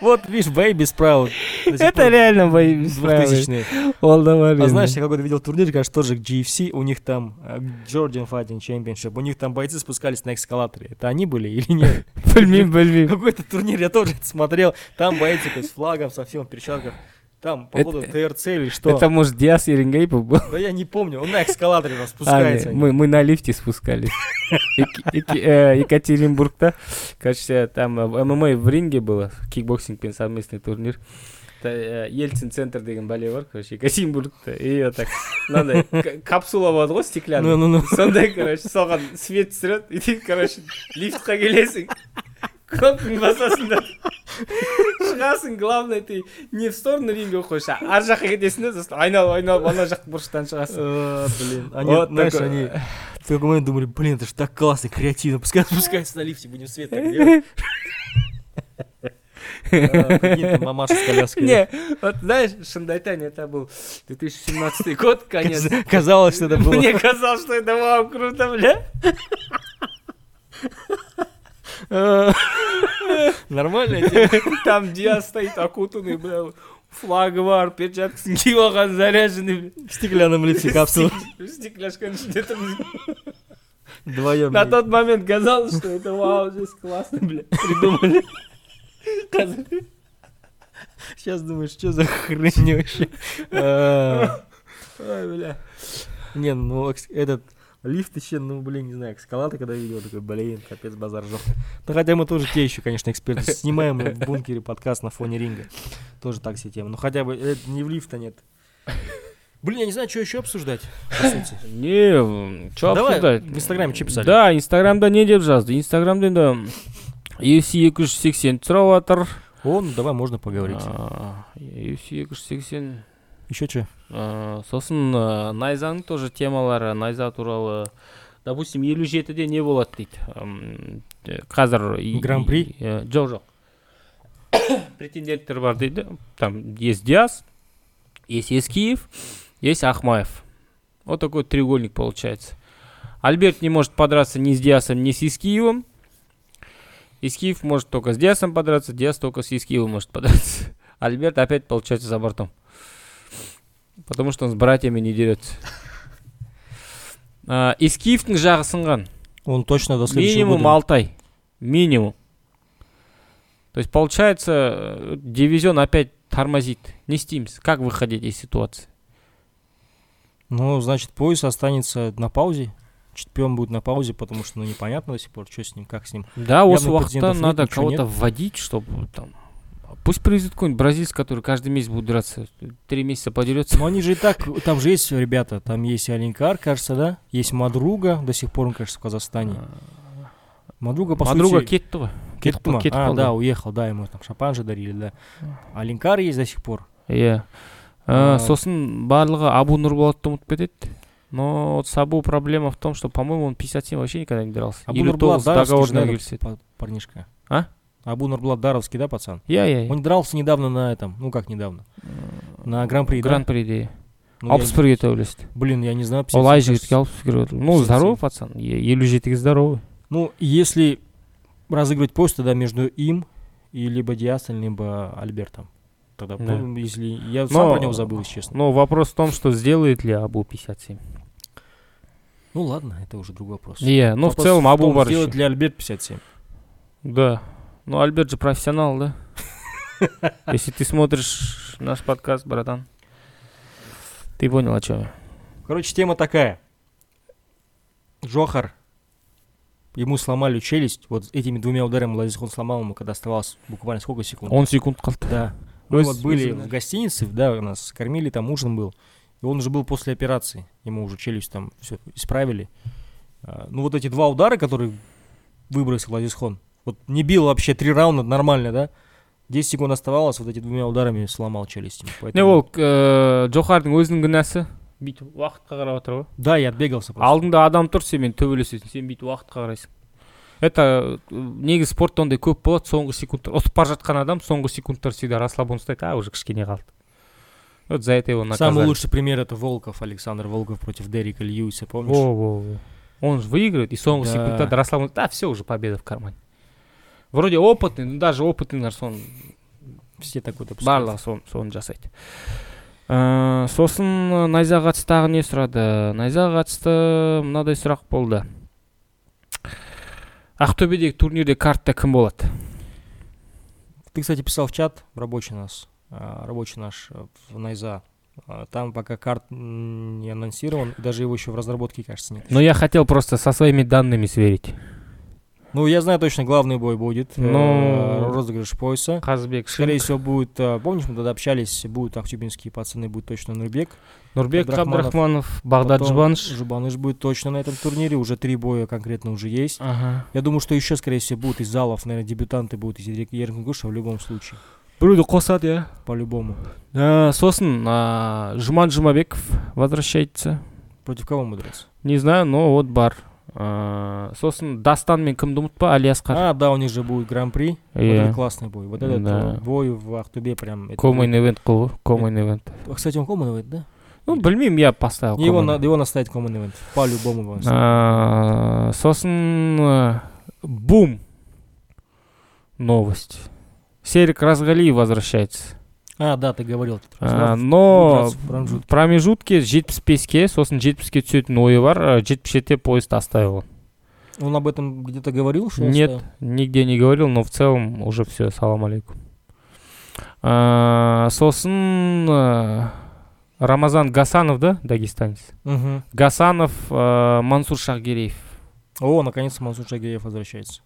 Вот, видишь, Бэйби Спраут. до сих это пор реально бои без правил. 2000-е. ол да бар А знаешь, енді. я какой-то видел турнир, кажется, тоже GFC, у них там э, Georgian Fighting Championship, у них там бойцы спускались на эскалаторе. Это они были или нет? <laughs> білмеймін білмеймін Какой-то турнир, я тоже это смотрел, там бойцы такой с флагом, со всем в перчатках. Там, походу, ТРЦ или что. это может диас еренгейпов был Да я не помню, он на эскалаторе там А, спускается. не, мы, мы на лифте спускались. <laughs> Ек- Еки- э, Екатеринбургта, короче, там э, ММА в ринге было, кикбоксингпен совместный турнир. Та, э, Ельцин центр деген бәле бар, короче, Екатеринбургта. И вот так, мынандай к- капсула болады ғой стеклянный. Ну-ну-ну. Сондай, короче, соған свет түсіреді, и ты, короче, лифтқа келесің. шығасың главное ты не в сторону ринга қойшы ар жаққа кетесің да сосын айналып айналып ана жақ бұрыштан шығасың А, Блин, они, Вот знаешь, такой- они в какой момент думали, блин, это же так классно, креативно, пускай спускается на лифте, будем свет так делать. А, там Мамаша с коляской. Не, вот знаешь, шынымды айтайын, это был 2017 год, конец. Каз- Казалось, что это было. Мне казалось, что это вау, круто, бля. А, <laughs> Нормальная тема. Там Диас стоит окутанный, бля, флаг бар, перчаткасын киіп алған, заряженный, бля. В стеклянном лифте капсула. Стекляшканың ішінде тұрмыз. Вдвоем. На тот момент казалось, что это вау, здесь классно, бля, придумали. Қазір- Сейчас думаешь, что за хрень вообще? А, Ой, бля. Не, ну экс- этот лифт еще, ну, блин, не знаю, эскалатор, когда видел, такой, блин, капец, базар жёг. Ну, хотя мы тоже те еще, конечно, эксперты. Снимаем в бункере подкаст на фоне ринга. Тоже так себе тема. Ну, хотя бы, э, не в лифта нет. Блин, я не знаю, что еще обсуждать, по сути. Не, что Давай, обсуждать? в Инстаграме что писали? Да, инстаграмда не жазды. Инстаграмда енді UFC 280 сұрап жатыр. О, ну, давай, можно поговорить. А, UFC 280 Еще что? а, сосын а, найзаның тоже темалары найза туралы допустим елу жетіде не болады дейді М, э, қазір и- Гран-при? и- э, жоқ жоқ <coughs> претенденттер бар дейді там есть диас есть ескиев есть ахмаев вот такой треугольник получается альберт не может подраться ни с диасом ни с искиевым искиев может только с диасом подраться диас только с искиевым может подраться <laughs> альберт опять получается за бортом потому что он с братьями не дерется. А, искиевтің жағы сынған. Он точно до следующего минимум алтай. Минимум. То есть получается э, дивизион опять тормозит. Не стимс как выходить из ситуации? Ну, значит, пояс останется на паузе. Чемпион будет на паузе, потому что, ну, непонятно до сих пор, что с ним, как с ним. Да, осы уақытта надо кого-то вводить, чтобы там... Пусть привезут какой-нибудь бразильец, который каждый месяц будет драться. Три месяца подерется. Но они же и так, там же есть ребята, там есть Алинкар, кажется, да? Есть Мадруга, до сих пор, он, кажется, в Казахстане. Мадруга, по Подруга сути... кетті ғой кетті ма? кетіп А, қалды. да, уехал, да, ему там шапан же дарили, да. Алинкар есть до сих пор. иә А. Ә, сосын барлығы абу нұрболатты ұмытып кетеді но вот с абу проблема в том что по моему он 57 вообще никогда не дрался Абу Елу Нурбулат тоғыз Даровский же, договорная наверное, келіседі па- парнишка. А? Абу Нурбулат Даровский, да, пацан? иә иә Он дрался недавно на этом, ну как недавно, на Гран-при, да? гран-приде Ну, я- алпыс бірге төбелесті Блин, я не знаю. ол 57, ай кажется. жігітке алпыс бірге өтті. ну 57. здоровый пацан е- елу жетіге здоровый Ну, если разыгрывать поезд, тогда между им и либо Диасом, либо Альбертом. Тогда, Да. ну, если... Я Но- сам про него забыл, если честно. но вопрос в том что сделает ли абу 57 Ну, ладно, это уже другой вопрос. иә ну в Вопрос целом абу том, бар Сделает еще ли Альберт 57? да ну альберт же профессионал да <laughs> если ты смотришь наш подкаст братан ты понял о чем я Короче, тема такая. Джохар. Ему сломали челюсть. Вот этими двумя ударами Лазис он сломал ему, когда оставалось буквально сколько секунд? он секунд қалды Да. Мы вот были в гостинице, да, нас кормили, там ужин был. И он уже был после операции. Ему уже челюсть там все исправили. А, ну вот эти два удара, которые выбросил Азизхон. Вот не бил вообще три раунда нормально, да? 10 секунд оставалось, вот эти двумя ударами сломал челюсть. ему. не Поэтому- ол ә, джохардың өзінің күнәсі бүйтіп уақытқа қарап отыр ғой Да, я отбегался просто. алдыңда адам тұр сенімен төбелесесің сен бүйтіп уақытқа қарайсың это э, негізі спортта ондай көп болады соңғы секундтар ұтып бара жатқан адам соңғы секундтар всегда расслаблен ұстайды а уже кішкене қалды вот за это его Самый наказали лучший пример это Волков, Александр Волков против Дерека Льюиса, помнишь? во во во он же выигрывает и соңғы Да. секундтарда расслаблен да все уже победа в кармане вроде опытный но даже опытныйлар соны Все так вот барлығы соны соны жасайды. Ә, сосын ә, найзаға қатысты тағы не сұрады? Найзаға қатысты мынадай сұрақ болды. Ақтөбедегі турнирде картта кім болады? Ты, кстати, писал в чат рабочий наш, а, рабочий наш э, в Найза. Там пока карт не анонсирован, даже его еще в разработке, кажется, нет. но я хотел просто со своими данными сверить Ну, я знаю точно, главный бой будет. э, Ну, розыгрыш пояса. қазбек Скорее всего, будет, э, помнишь, мы тогда общались, будут актюбинские пацаны, будет точно Нурбек. нурбек Абдрахманов, Потом жұбаныш Жубаныш будет точно на этом турнире, уже три боя конкретно уже есть. ага Я думаю, что еще, скорее всего, будут из залов, наверное, дебютанты будут из Еркингуша в любом случае. біреуді қосады иә По-любому. Ә, сосын ә, жұман жұмабеков возвращается Против кого драться? не знаю но вот бар Ә, сосын дастан мен кімді ұмытпа али асқар А, да, у них же будет гран-при. Вот Иә. это классный бой. Вот этот Да. э, бой в Ахтубе прям... это комайн будет- эвент қыл ғой комайн эвент А, Кстати, он коммон event, да? ну білмеймін я поставил Его, common. на, его наставить коммон event. По-любому его наставить. А, сосын ә, бум новость серик разгалиев возвращается А, да, ты говорил. этот раз, А, да? но драться в промежутке. промежутке жетпіс беске сосын жетпіске түсетін ойы бар ә, жетпіс жетіде поезд оставил Он об этом где-то говорил, что он Нет, оставил? нигде не говорил, но в целом уже все, салам алейкум. А, сосын ә, Рамазан Гасанов, да, дагестанец? Мгм. Гасанов, ә, Мансур Шахгереев, О, наконец-то Мансур Шагеев возвращается.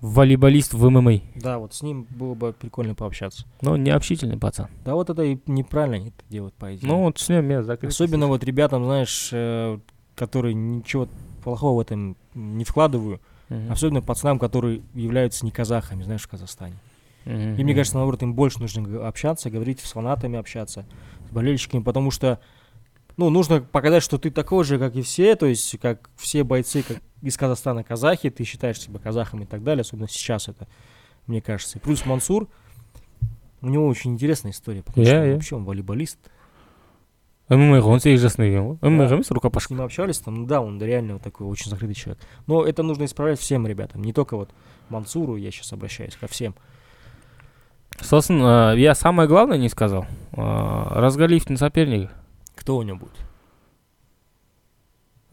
волейболист в ММА. Да, вот с ним было бы прикольно пообщаться. Но не общительный пацан. Да вот это и неправильно они это делают, по идее. Ну, вот с ним я закрыт. Особенно вот ребятам, знаешь, э, которые ничего плохого в этом не вкладываю. Мгм. Особенно пацанам, которые являются не казахами, знаешь, в Казахстане. Мгм. И мне кажется, наоборот, им больше нужно общаться, говорить с фанатами, общаться, с болельщиками, потому что ну, нужно показать, что ты такой же, как и все, то есть, как все бойцы как из Казахстана казахи, ты считаешь себя казахом и так далее, особенно сейчас это, мне кажется. И плюс Мансур, у него очень интересная история, потому Я- что он я. вообще он волейболист. мма он сегіз жасында екен ғой мма Да. емес С рукопашка ним общались, там, ну да, он реально вот такой очень закрытый человек. Но это нужно исправлять всем ребятам, не только вот Мансуру, я сейчас обращаюсь ко всем. сосын э, я самое главное не сказал Э, разгалиевтің сопернигі Кто у него будет?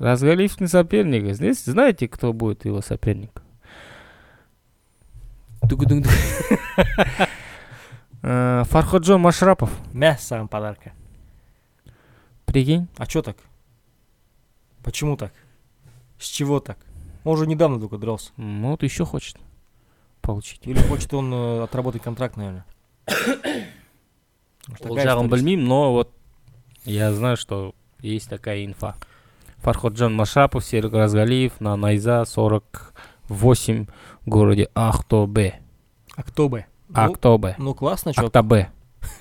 разгалиевтің сопернигі Здесь знаете кто будет его соперник <laughs> Дугу-дугу-дугу. Э, фарходжон машрапов Мя, сам подарка. прикинь А чё так? Почему так? С чего так? Он уже недавно только дрался. М, ну вот еще хочет получить Или хочет он э, отработать контракт, наверное. Уж ол такая жағын история. білмеймін но вот я знаю что есть такая инфа фарходжан машрапов серік разгалиев на найза 48 в городе ахтобе А кто бы? Ну, актобе ну классно, чё. актобе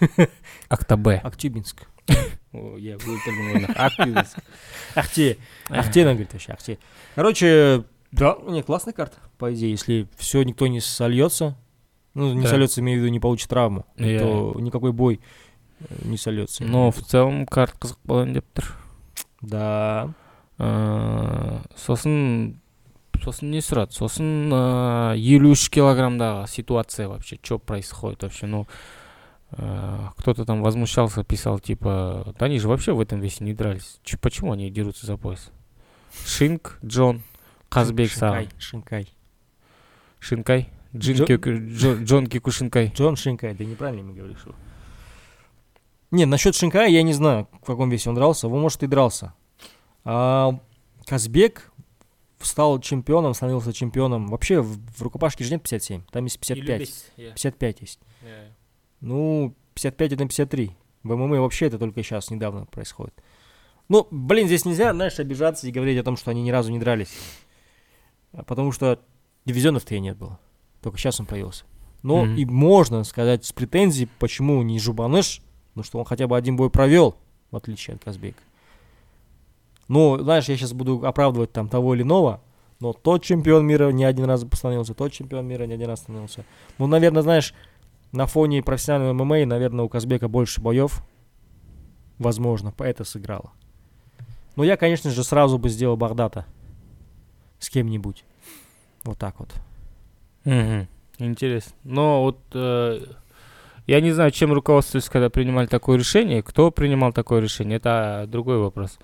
<laughs> актобе Актюбинск. <laughs> О, я өлтірдім оны актюбинск Ахте. Ахте, она говорит вообще, Ахте. Короче, да, не, классная карта, по идее, если все никто не сольется, ну, не Да. сольется, имею в виду, не получит травму, Я- то никакой бой э, не сольется. но в целом карт қызық болайын деп тұр Да. Э, сосын сосын не сұрады сосын э, елу үш килограммдағы ситуация вообще что происходит вообще ну э, кто-то там возмущался писал типа да они же вообще в этом весе не дрались Чё- почему они дерутся за пояс шинк джон казбек саған Шинкай, Шинкай. шинкай Джин джон кикушинкай Джон Шинкай, ты неправильно мне говоришь. его. Не, насчет Шинкая я не знаю, в каком весе он дрался. Он, может, и дрался. А Казбек стал чемпионом, становился чемпионом. Вообще в, в рукопашке же нет 57, там есть 55. 55 есть. Ну, 55 это 53. В ММА вообще это только сейчас, недавно происходит. Ну, блин, здесь нельзя, знаешь, обижаться и говорить о том, что они ни разу не дрались. А Потому что дивизионов-то и нет было. Только сейчас он появился. Но Мгм. и можно сказать с претензией, почему не Жубаныш, ну что он хотя бы один бой провел, в отличие от Казбека. Ну, знаешь, я сейчас буду оправдывать там того или иного, но тот чемпион мира не один раз становился, тот чемпион мира не один раз становился. Ну, наверное, знаешь, на фоне профессионального ММА, наверное, у Казбека больше боев. Возможно, это сыграло. Но я, конечно же, сразу бы сделал Багдата с кем-нибудь. Вот так вот. Мгм. Интересно. Но вот э, я не знаю, чем руководствовались, когда принимали такое решение. Кто принимал такое решение, это другой вопрос.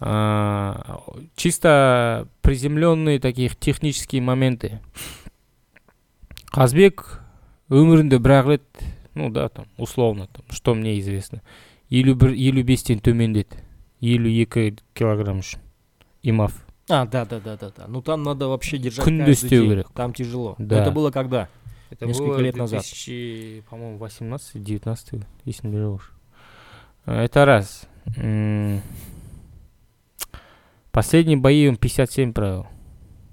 А, чисто приземленные таких технические моменты. Казбек өмірінде бірақ рет ну да там условно там что мне известно елу бір елу бестен төмендеді елу екі килограмм үшін имав А, да, да, да, да, да. Ну там надо вообще держать Күнде каждый істеу день. керек. Там тяжело. Но Да. это было когда? Это Несколько было лет назад. 2000, по-моему, 18 19 если не врешь. А, Это раз. Последние бои он 57 провел.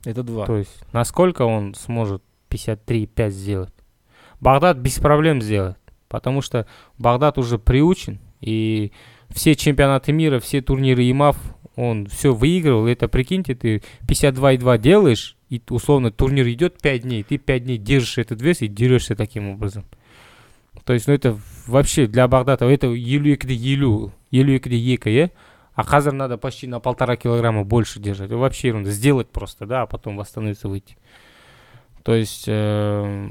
Это два. То есть, насколько он сможет 53,5 сделать? Багдад без проблем сделает. Потому что Багдад уже приучен. И все чемпионаты мира, все турниры ИМАФ, он все выигрывал. Это, прикиньте, ты 52,2 делаешь, и условно турнир идет 5 дней. Ты 5 дней держишь этот вес и дерешься таким образом. То есть, ну это вообще для Багдада, это елу екіде елу, елу екіде екі, е? А қазір надо почти на полтора килограмма больше держать. Вообще ерунда. Сделать просто, да, а потом восстановиться, выйти. То есть, э,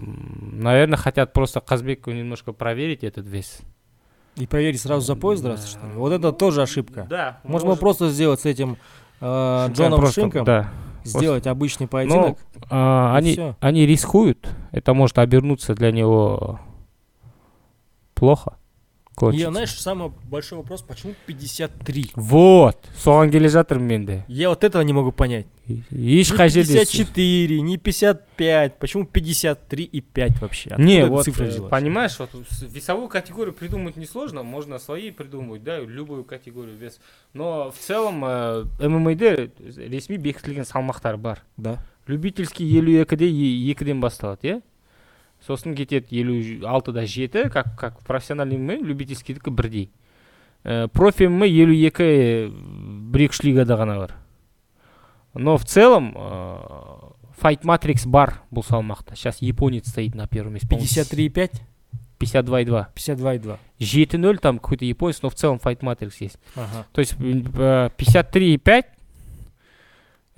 наверное, хотят просто Казбеку немножко проверить этот вес. И проверить сразу за пояс драться, что ли? Вот это тоже ошибка. Да. Можно было просто сделать с этим э, Шинком Джоном просто, Шинком, Да. сделать обычный поединок. А, И они, они рискуют. Это может обернуться для него плохо. И, кончится. знаешь, самый большой вопрос, почему 53? Вот. соған келе жатырмын мен де Я вот этого не могу понять. еш Не қажет 54, не 55. Почему 53 и 5 вообще? Откуда Не, эта вот, цифра э, взялась? понимаешь, вот с- весовую категорию придумать несложно, можно свои придумать, да, любую категорию вес. Но в целом э, ММАде ресми бекітілген салмақтар бар. Да. Любительский елу екіде е- екіден басталады, иә? Сосын кетеді елу алтыда жеті, как, как профессиональный ММА, любительскийдікі бірдей. Э, профи ММА елу екі бір екі үш лигада ғана бар но в целом э, Fight Matrix бар бұл салмақта сейчас японец стоит на первом месте по-моему, 53,5? 52,2 52,2. 7-0 там какой-то японец но в целом Fight Matrix есть Ага. то есть э, 53,5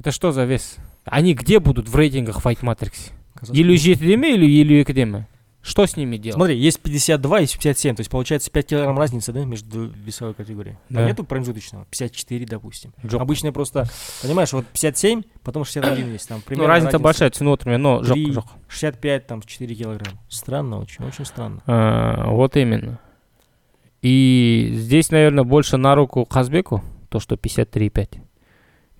это что за вес они где будут в рейтингах Fight Matrix елу жетіде ме или елу екіде ме что с ними делать Смотри, есть 52, есть 57, то есть получается 5 килограмм разницы, да, между весовой категорией. Там Да. нету промежуточного? 54, допустим. Жоқ. Обычно просто, понимаешь, вот 57, потом 61 есть, там ну примерно разница большая түсініп отырмын но жоқ Три. жоқ 65, там 4 килограмма. Странно очень, очень странно. А, вот именно. И здесь, наверное, больше на руку Казбеку, то, что 53,5.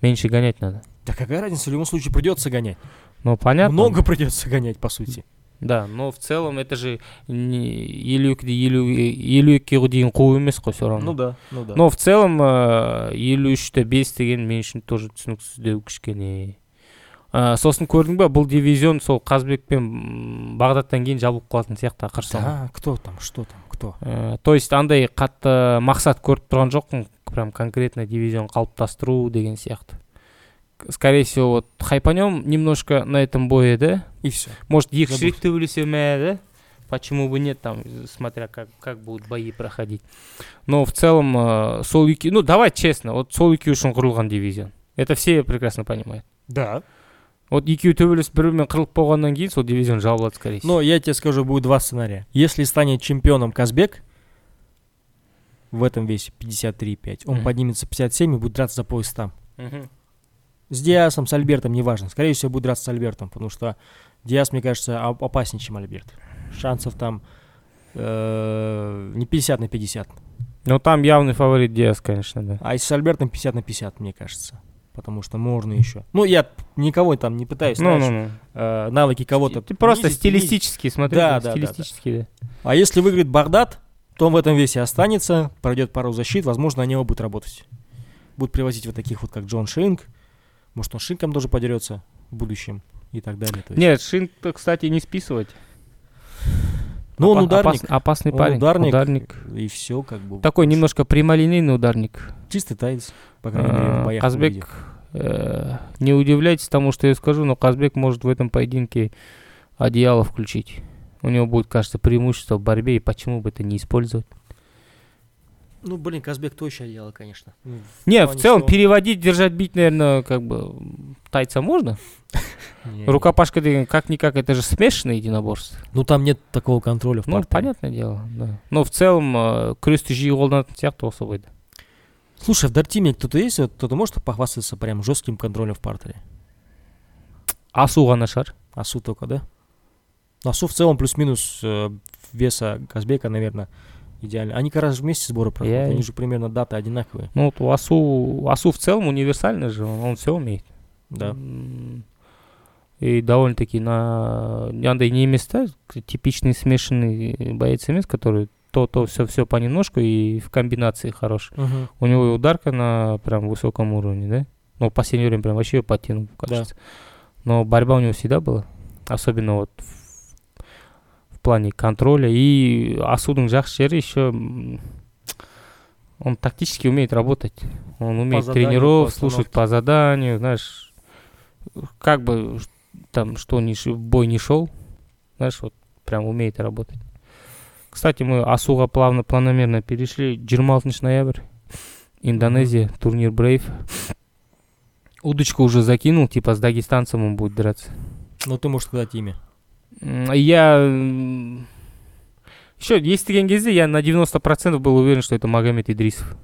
Меньше гонять надо. Да какая разница, в любом случае придется гонять. Ну, понятно. Много придется гонять, по сути. Да, но в целом это же не елу екіде елу елу екіге дейін қуу емес қой все равно. Ну да, ну да. Но в целом э, елу үште бес деген мен үшін тоже түсініксіздеу кішкене ә, сосын көрдің ба бұл дивизион сол қазбек пен м, бағдаттан кейін жабылып қалатын сияқты ақыр соңы Да, кто там, что там, кто? Ә, то есть андай қатты мақсат көріп тұрған жоқпын прям конкретно дивизион қалыптастыру деген сияқты К- скорее всего вот хайпанем немножко на этом бое да И все. может екі Забудь. рет төбелесе ме да почему бы нет там смотря как как будут бои проходить но в целом ә, сол екі ну давай честно вот сол екеуі үшін құрылған дивизион это все прекрасно понимают Да. вот екеуі төбелесіп бір бірімен қырылып болғаннан кейін сол дивизион жабылады скорее всего Но я тебе скажу, будет два сценария. Если станет чемпионом Казбек в этом весе 53,5, он Мгм. поднимется 57 и будет драться за пояс там. Мгм. С Диасом, с Альбертом, неважно. Скорее всего, будет драться с Альбертом, потому что Диас, мне кажется, оп- опаснее, чем Альберт. Шансов там э, не 50 на 50. ну там явный фаворит Диас конечно да А если с Альбертом 50 на 50, мне кажется. Потому что можно еще. Ну, я никого там не пытаюсь, ну, знаешь, ну, ну. э, навыки кого-то. Ты просто принизить. стилистически смотри, Да, да, да, да, стилистически, да. А если выиграет Багдад, то он в этом весе останется, пройдет пару защит, возможно, они оба будут работать. Будут привозить вот таких вот, как Джон Шинк. Может, он с Шинком тоже подерется в будущем и так далее. То есть- Нет, Шин, кстати, не списывать. ну, он ударник. опас- опасный он парень. ударник, Ударник. И все, как бы. Такой немножко прямолинейный ударник. Чистый тайц, по крайней мере, в А, боях. Казбек, э, не удивляйтесь тому, что я скажу, но Казбек может в этом поединке одеяло включить. У него будет, кажется, преимущество в борьбе, и почему бы это не использовать? Ну, блин, Казбек тощее дело, конечно. Ну, Не, в целом что- переводить, держать, бить, наверное, как бы тайца можно. Рукопашка, как-никак, это же смешанное единоборство. Ну, там нет такого контроля в Ну, партере. понятное дело, да. Но в целом э, күресті жиі қолданатын сияқты осы бойда Слушай, в Дартиме кто-то есть? Вот Кто-то может похвастаться прям жестким контролем в партере? асу ғана шығар Асу только, да? Асу в целом плюс-минус э, веса Казбека, наверное, идеально. Они как раз вместе сборы проходят, Я- они же примерно даты одинаковые. ну вот у асу асу в целом универсальный же он, он все умеет Да. И довольно-таки на андай не емес та типичный смешанный боец емес который то то все все понемножку и в комбинации хорош Мгм. у него и ударка на прям высоком уровне да ну в последнее время прям вообще подтянул кажется но борьба у него всегда была особенно вот в плане контроля. И асудың жақсы жері еще он тактически умеет работать. Он умеет по слушать по заданию знаешь как бы там что ни в бой не шел знаешь вот прям умеет работать. Кстати мы асуға плавно планомерно перешли. 26 ноябрь. Индонезия турнир брейв удочку уже закинул типа с дагестанцем он будет драться. Ну, ты можешь сказать имя. М, Я еще естіген кезде я на 90% был уверен, что это Магомед Идрисов.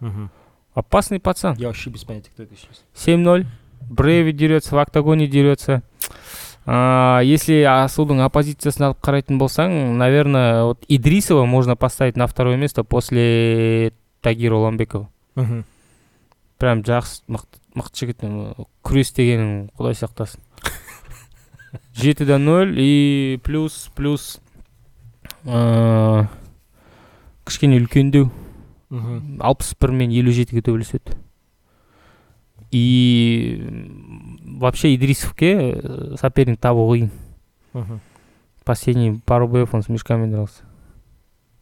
Мгм. Опасный пацан. Я вообще без понятия, кто это сейчас. 7-0. Брейви дерется, в октагоне дерется. А, если Асудың оппозициясын алып қарайтын болсаң, наверное, вот Идрисова можно поставить на второе место после Тагира Уламбекова. Мгм. Прям жақсы мықты мықты жігіт м, күрес дегенің құдай сақтасын жетіде нөл и плюс плюс ыыы, кішкене үлкендеу Мгм. алпыс бір мен елу жетіге төбелеседі и м, вообще идрисовке э, соперник табу қиын Мгм. последние пару боев он с мешками дрался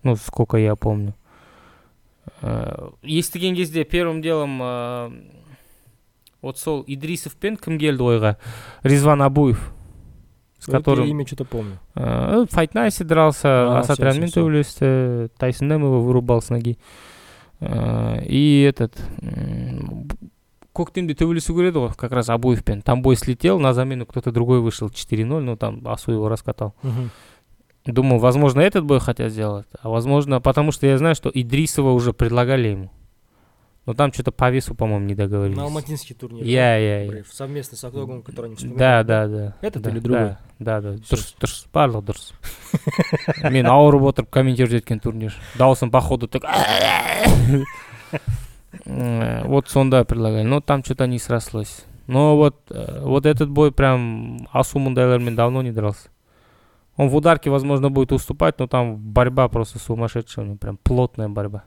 ну сколько я помню Ә, естіген кезде первым делом ә, вот сол идрисовпен кім келді ойға ризван абуев с Это которым имя что-то помню. ә, файт найсе дрался А, асатрянмен всё, всё, всё. төбелесті тайсондем его вырубал с ноги Ә, и этот м, көктемде төбелесу керек еді ғой как раз абуевпен там бой слетел на замену кто-то другой вышел 4-0 ну там асу его раскатал. Думаю, возможно, этот бой хотят сделать, а возможно, потому что я знаю, что Идрисова уже предлагали ему. Но там что-то по весу, по-моему, не договорились. На алматинский турнир. Я, я, я. Совместно с Октогоном, который не вспоминал. Да, да, да. Этот да, или другой? Да, да. Дұрыс, дұрыс, барлығы дұрыс. Мен <laughs> ауырып отырып комментировать еткен турнир. Дауысым походу так... <laughs> Вот сонда предлагали, но там что-то не срослось. Но вот, э, вот этот бой прям Асу Мундайлермен давно не дрался. Он в ударке, возможно, будет уступать, но там борьба просто сумасшедшая, у него прям плотная борьба.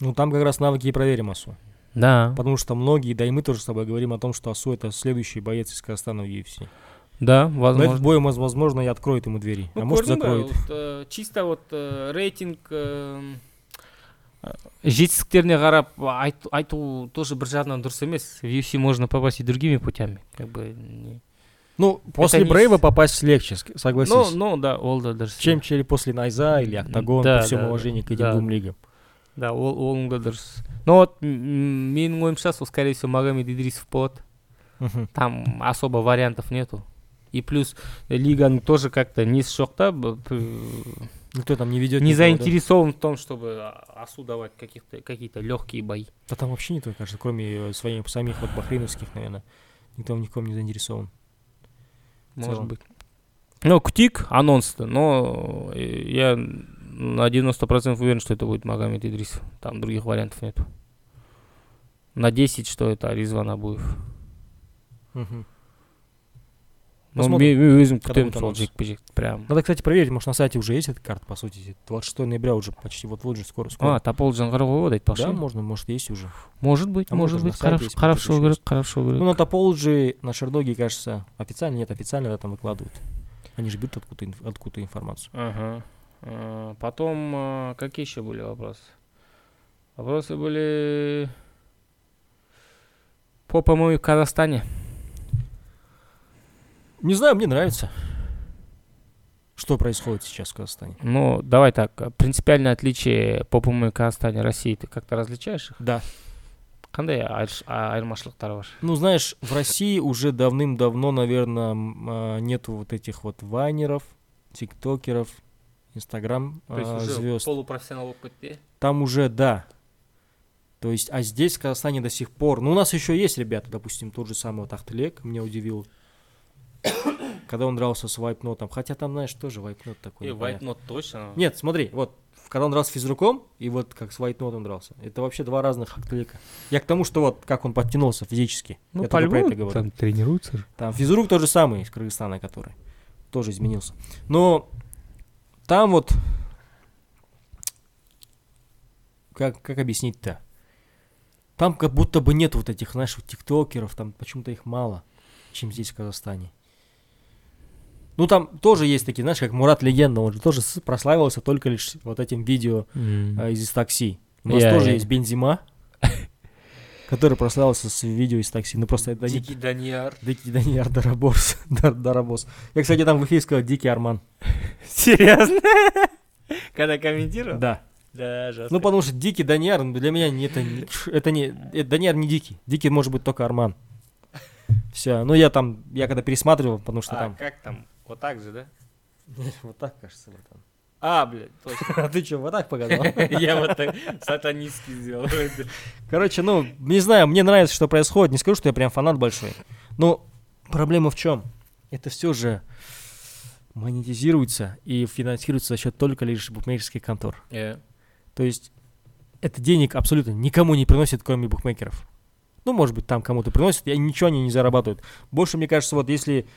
Ну, там как раз навыки и проверим Асу. Да, Потому что многие, да и мы тоже с тобой говорим о том, что Асу это следующий боец из Казахстана в UFC. да, Но этот возможно. бой, воз- возможно, и откроет ему двери. а может, закроет. э, чисто вот э, рейтинг э, э, жетістіктеріне қарап айт- айту тоже бір жағынан дұрыс емес в UFC можно попасть и другими путями как бы не- Ну, после не Брейва с- попасть легче, ск- согласись. ну ну да ол да дұрыс чем через после Найза или Октагон, Да, при всем да, уважении к этим да. двум лигам. да ол оның да дұрыс но вот менің ойымша сол скорее всего магомед идрисов болады там особо вариантов нету и плюс э, лиганың тоже как-то несі жоқ та п- Никто там не ведет. не никого, да? заинтересован в том чтобы асу давать каких-то какие-то легкие бои Да там вообще никто, кажется, кроме э, своих самих вот бахрейновских, наверное. Никто в ником не заинтересован. Может быть. Ну, Ктик анонс-то, но э, я на 90% уверен, что это будет Магомед Идрисов. Там других вариантов нету. На 10, что это Ризван Абуев. Ну, Посмотрим, мен өзім сол анонс. жекпе прям. Надо, кстати, проверить, может, на сайте уже есть эта карта, по сути. 26 ноября уже почти вот-вот же скоро. скоро. А, тапол жаңғырып ғой да, айтпақшы можно, может, есть уже. может быть А может быть қарап шығу керек есть. қарап шығу керек Ну, на Топологи, на Шердоге, кажется, официально, нет, официально да, там выкладывают. Они же берут откуда-то, инф- откуда информацию. Ага. А, Потом, а, какие еще были вопросы? Вопросы были по, по-моему, в Казахстане. Не знаю, мне нравится. Что происходит сейчас в Казахстане? Ну, давай так, а, принципиальное отличие по, по-моему, Казахстане и России, ты как-то различаешь их? Да. Қандай айырш- а- айырмашылықтары бар? Ну, знаешь, в России уже давным-давно, наверное, нету вот этих вот вайнеров, тиктокеров, инстаграм звезд. полупрофессионал кетті Там уже, да. То есть, а здесь, в Казахстане, до сих пор... Ну, у нас еще есть ребята, допустим, тот же самый вот Ахтылек, меня удивил. <coughs> Когда он дрался с вайпнотом. Хотя там, знаешь, тоже вайпнот такой. И Note точно. Нет, смотри, вот, когда он дрался с физруком, и вот как с вайтнотом дрался. Это вообще два разных Ахтылека. Я к тому, что вот, как он подтянулся физически. Ну, Я только про это говорю. там тренируются же. Там физрук тот же самый из Кыргызстана, который тоже изменился. Но там вот как, как объяснить-то? Там как будто бы нет вот этих, вот тиктокеров, там почему-то их мало, чем здесь в Казахстане. Ну, там тоже есть такие, знаешь, как Мурат Легенда, он же тоже прославился только лишь вот этим видео а, из, из такси. У нас Я- тоже я- есть Бензима, который прославился с видео из такси. Ну, просто это Дикий Данияр. Дикий Даниар Дарабос. <laughs> Дар- Дарабос. Я, кстати, там в эфире сказал Дикий Арман. <laughs> Серьезно? <laughs> Когда комментировал? Да. Да, жестко. Ну, потому что Дикий Даниар ну, для меня не, это, это не... Это Даниар не Дикий. Дикий может быть только Арман. Все. Ну, я там, я когда пересматривал, потому что а там... как там? Вот так же, да? Вот так, кажется, братан. А, блядь, точно. <laughs> А ты что, вот так показал? <laughs> Я вот так сатанистский сделал. Короче, ну, не знаю, мне нравится, что происходит. Не скажу, что я прям фанат большой. Но проблема в чем? Это все же монетизируется и финансируется за счет только лишь букмекерских контор. Э, То есть это денег абсолютно никому не приносит, кроме букмекеров. Ну, может быть, там кому-то приносит, и ничего они не зарабатывают. Больше, мне кажется, вот если,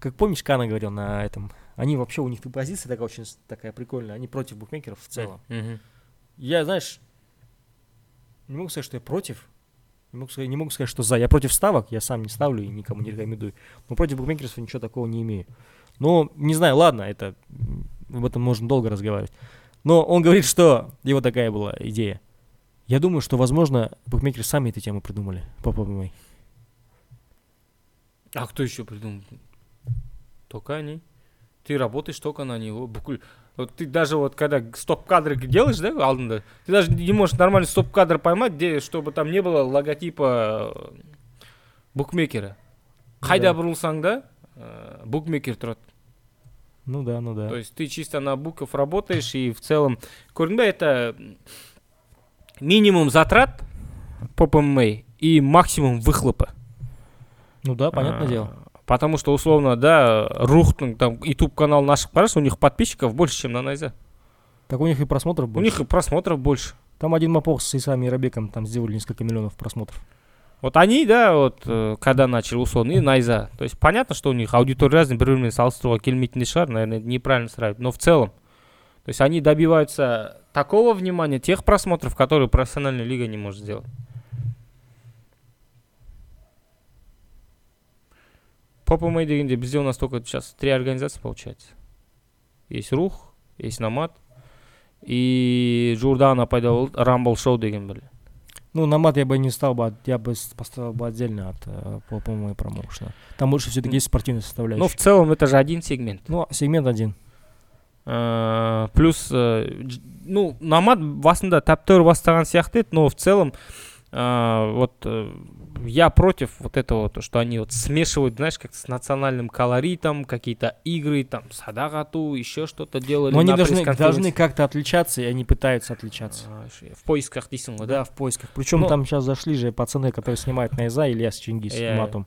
как помнишь, Кана говорил на этом, они вообще, у них позиция такая очень такая прикольная, они против букмекеров в целом. Я, знаешь, не могу сказать, что я против, не могу сказать, не могу сказать, что за. Я против ставок, я сам не ставлю и никому не рекомендую. Но против букмекеров ничего такого не имею. Но, не знаю, ладно, это об этом можно долго разговаривать. Но он говорит, что его такая была идея, Я думаю, что, возможно, букмекеры сами эту тему придумали по ПМА. А кто еще придумал? Только они. Ты работаешь только на него. Бүкіл вот ты даже вот когда стоп-кадры делаешь, да, алдында, ты даже не можешь нормально стоп-кадр поймать, где, чтобы там не было логотипа э, букмекера. Қайда бұрылсаң да, э, букмекер тұрады. Ну да, ну да. То есть ты чисто на букв работаешь и в целом, көрдің бе, это минимум затрат по ПМА и максимум выхлопа. Ну да, понятное А, дело. Потому что, условно, да, Рухтың там YouTube канал наших қарашы, у них подписчиков больше, чем на Найза. Так у них и просмотров У больше. них и просмотров больше. Там один мапох с Исами и Рабеком там сделали несколько миллионов просмотров. Вот они, да, вот э, когда начали условно, и Найза. То есть понятно, что у них аудитория разная, бір бірімен салыстыруға келмейтін шығар, наверное, это неправильно сравнивать. Но в целом, то есть они добиваются такого внимания, тех просмотров, которые профессиональная лига не может сделать. По ПМА дегенде бізде у нас только сейчас три организации получается. Есть Рух, есть Намат, и жуырда пайда болды Рамбл Шоу деген бір. Ну, на мат я бы не стал бы, от- я бы с- поставил бы отдельно от э, по ПМА промоушена. Там больше все-таки есть спортивная составляющая. Ну, в целом это же один сегмент. Ну, сегмент один. Э, плюс э, дж- ну намат басында тәптөр бастаған сияқты еді но в целом э, вот э, я против вот этого вот, что они вот смешивают знаешь как с национальным колоритом какие-то игры там садақ ату еще что-то делали Но они на должны, пресс-конференции. должны как-то отличаться, и они пытаются отличаться. А, ш- в поисках дейсің ғой да Да, в поисках. Причем Ну- там сейчас зашли же пацаны, которые снимают на Иза, Ильяс Чингис Я- с матом.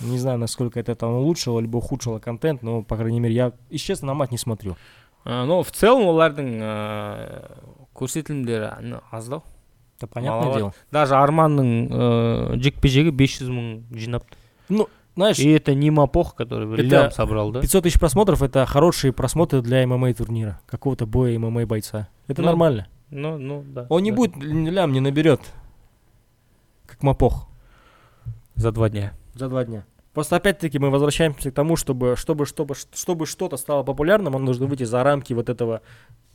Не знаю, насколько это там улучшило, либо ухудшило контент, но, по крайней мере, я, если честно, на мат не смотрю. Э, но в целом олардың э, көрсетілімдері ана- аздау это понятное дело. даже арманның э, жекпе жегі 500 мың жинапты Знаешь, и это не мапох который лям собрал да 500 тысяч просмотров — это хорошие просмотры для ММА турнира, какого-то боя ММА бойца. Это Ну, нормально. Ну, ну, да. Он не да. будет, л- лям не наберет, как Мапох, За два дня. за два дня. Просто опять-таки мы возвращаемся к тому, чтобы, чтобы, чтобы, чтобы что-то стало популярным, он нужно выйти за рамки вот этого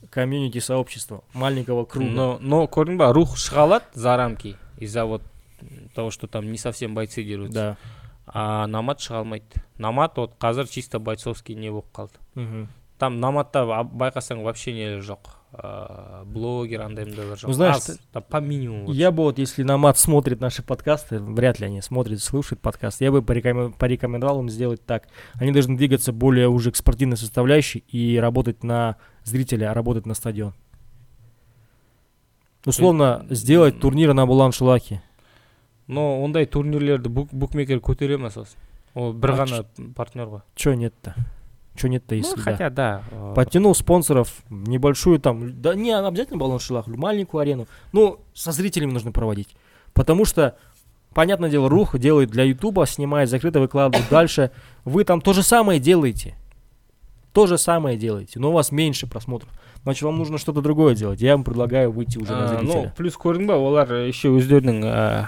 комьюнити сообщества, маленького круга. Но, но көрдің ба, рух алады за рамки из-за вот того, что там не совсем бойцы дерутся. Да. А намат шыға алмайды. Намат вот қазір чисто бойцовский не болып қалды. Мгм. Там наматта а- байқасаң вообще не жоқ. А, блогер андай мындайлар жоқ. Ну, знаешь, Аз, там по минимуму. Я бы вот, если Намат смотрит наши подкасты, вряд ли они смотрят, слушают подкаст, я бы порекомен- порекомендовал им сделать так. Они должны двигаться более уже к спортивной составляющей и работать на зрителя, а работать на стадион. Условно, сделать турниры на Булан-Шулахе. Но ондай турнирлерді бук, букмекер көтере ма сосын? Ол бір А ғана партнер ғой. Чё нет-то? Чё нет-то, Ну, если да? хотя да. э, Подтянул спонсоров, небольшую там, да не обязательно Балан-Шулах, маленькую арену. Ну, со зрителями нужно проводить. Потому что, понятное дело, Рух делает для Ютуба, снимает закрыто, выкладывает дальше. Вы там то же самое делаете. То же самое делаете, но у вас меньше просмотров. Значит, вам нужно что-то другое делать. Я вам предлагаю выйти уже на А, ну зрителя. плюс көрдің ба олар еще өздерінің ә,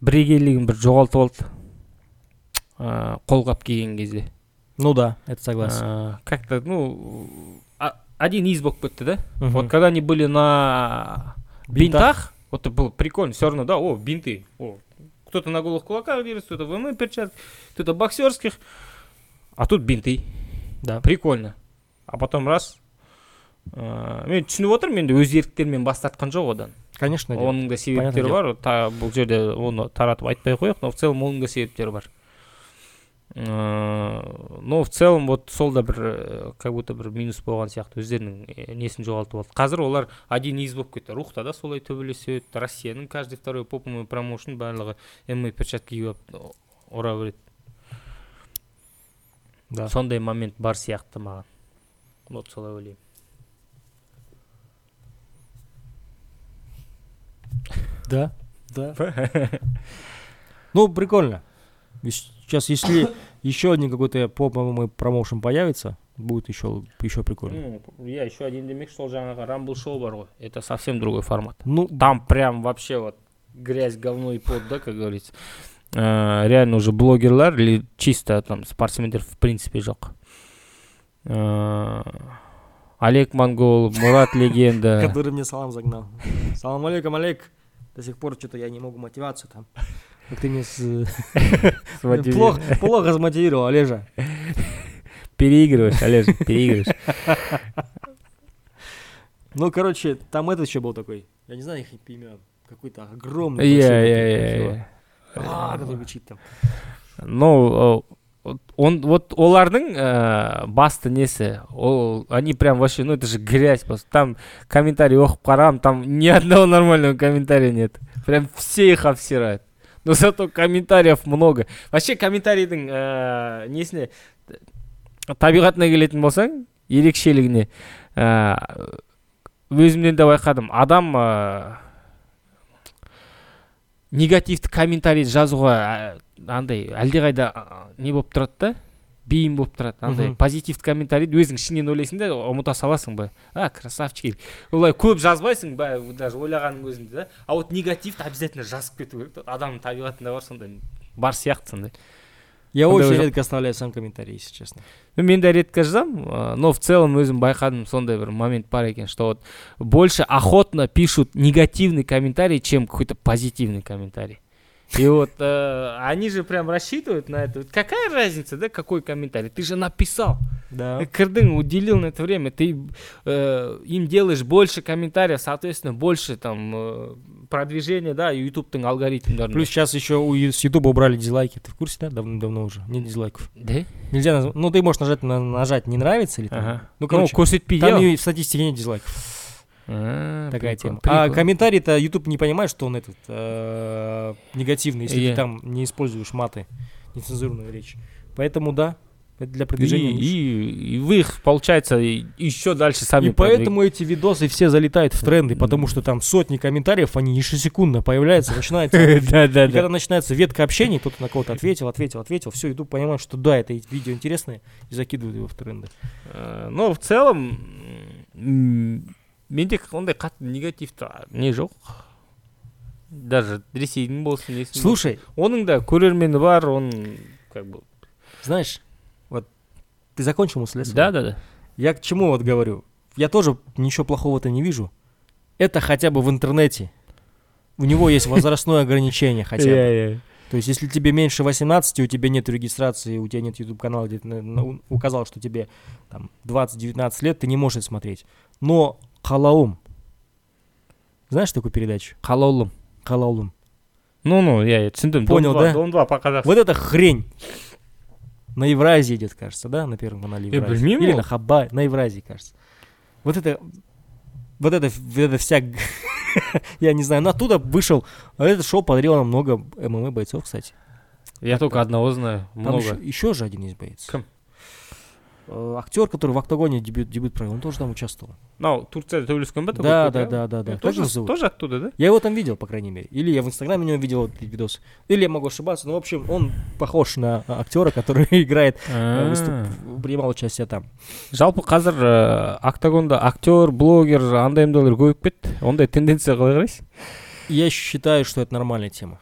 бірегейлігін бір жоғалтып алды ә, қолғап киген кезде Ну да, это согласен. Ә, как то ну а- один из болып кетті да Мгм. вот когда они были на Бинтах. бинтах вот это было прикольно все равно да о бинты о кто-то на голых кулаках держит кто-то в ММА перчатки кто-то боксерских а тут бинты Да. прикольно а потом раз ә, мен түсініп отырмын енді өз еріктерімен бас тартқан жоқ одан Конечно, дело. оның да себептері Понятное бар та, бұл жерде оны таратып айтпай ақ қояйық но в целом оның да себептері бар Ә, Но в целом вот сол да бір ә, как будто бір минус болған сияқты өздерінің ә, несін жоғалтып алды қазір олар один из болып кетті рухта да солай төбелеседі россияның каждый второй попмой промоушен барлығы мма перчатка киіп алып ұра береді Да. сондай момент бар сияқты маған вот солай ойлаймын Да, да. <laughs> Ну, прикольно. Сейчас, если <coughs> еще один какой-то поп ММА промоушен появится, будет еще, еще прикольно. Ну, я еще один демекші сол жаңағы рамбл шоу бар ғой это совсем другой формат Ну, там прям вообще вот грязь, говно и пот, да, как говорится. Э, реально уже блогерлар или чисто там спортсмендер в принципе жоқ. Э, олег монгол мурат <laughs> легенда который мне салам загнал. Салам алейкум, Олег. До сих пор что-то я не могу мотивацию там. Как ты меня с- <laughs> плохо, плохо смотивировал, <laughs> Олежа. переигрываешь олег <laughs> переигрываешь Ну, короче, там этот еще был такой. Я не знаю их имя. Какой-то огромный. иә красивый. иә А, который кричит там. ну он вот олардың э, басты несі ол они прям вообще ну это же грязь просто там комментарий оқып қарағанмын там ни одного нормального комментария нет прям все их обсирают <laughs> но зато комментариев много. Вообще комментарийдің э, несіне табиғатына келетін болсаң ерекшелігіне э, өзімнен де байқадым. Адам э, негативті комментарий жазуға ә, андай әлдеқайда не болып тұрады да? Бейім болып тұрады. Андай позитивті комментарийді өзің ішіңнен ойлайсың да ұмыта саласың ба? А красавчик олай көп жазбайсың ба даже ойлағанның өзінде да? А вот негативті обязательно жазып кету керек адамның табиғатында бар сондай бар сияқты сондай. Я очень редко оставляю сам комментарий, если честно. Ну, мен де редко жазамын но в целом өзім байқадым сондай бір момент бар екен что вот больше охотно пишут негативный комментарий чем какой то позитивный комментарий. И вот э, они же прям рассчитывают на это какая разница да какой комментарий ты же написал Да. Ты кырдың уделил на это время ты э, им делаешь больше комментариев соответственно больше там э, продвижения да ютубтың алгоритмдарын Плюс сейчас еще у с Ютуба убрали дизлайки. Ты в курсе, да? Давно-давно уже. Нет дизлайков. да Нельзя наз- Ну, ты можешь нажать на нажать не нравится или там. ага Ну, ну короче, көрсетпей там и в статистике нет дизлайков. А, Такая прикол, тема. А комментарий-то YouTube не понимает, что он этот э, негативный, если ты там не используешь маты, нецензурную речь. Поэтому да, это для продвижения. И, и- и вы их, получается, и- еще дальше сами И поэтому эти видосы все залетают в тренды, потому что там сотни комментариев, они ежесекундно появляются, начинается <laughs> Да, да, И когда начинается ветка общения, кто-то на кого-то ответил, ответил, ответил, все, YouTube понимает, что да, это видео интересное, и закидывают его в тренды. Э, Но в целом, менде ондай қатты негативті не жоқ даже ресейдің болсын несін Слушай, болсын. оның да көрермені бар он как бы знаешь, вот ты закончил мысль? свою? да да да Я к чему вот говорю? Я тоже ничего плохого-то не вижу. Это хотя бы в интернете. У него есть возрастное <laughs> ограничение хотя бы. Иә, То есть, если тебе меньше 18, у тебя нет регистрации, у тебя нет YouTube канала, где ты на- на- указал, что тебе там 20-19 лет, ты не можешь это смотреть. Но Халаум. Знаешь такую передачу? қалаулым Халаум. ну ну я, я түсіндім Понял, да? дом 2 по Вот эта хрень на Евразии идет, кажется, да, на первом канале Я Евразии. білмеймін Или ол. на Хаба, на Евразии, кажется. Вот это, вот это, вот это вся, г- <laughs> я не знаю, но оттуда вышел, а это шоу подарило нам много ММА бойцов, кстати. я только одного знаю Там много еще, еще же один есть боец. Кім? Э, актер, который в октагоне дебют, дебют провел, он тоже там участвовал. мынау турцияда төбелескен ба Да, такой да, тот, да, да, да. Э, Как тоже его зовут? тоже оттуда да Я его там видел, по крайней мере. Или я в инстаграме у него видел этот видос. Или я могу ошибаться. Но, в общем, он похож на а, актера, который <laughs> играет, э, выступ- принимал участие там. жалпы қазір ә, октагонда актер блогер андай мындайлар көбейіп кетті ондай тенденция қалай қарайсың Я считаю, что это нормальная тема.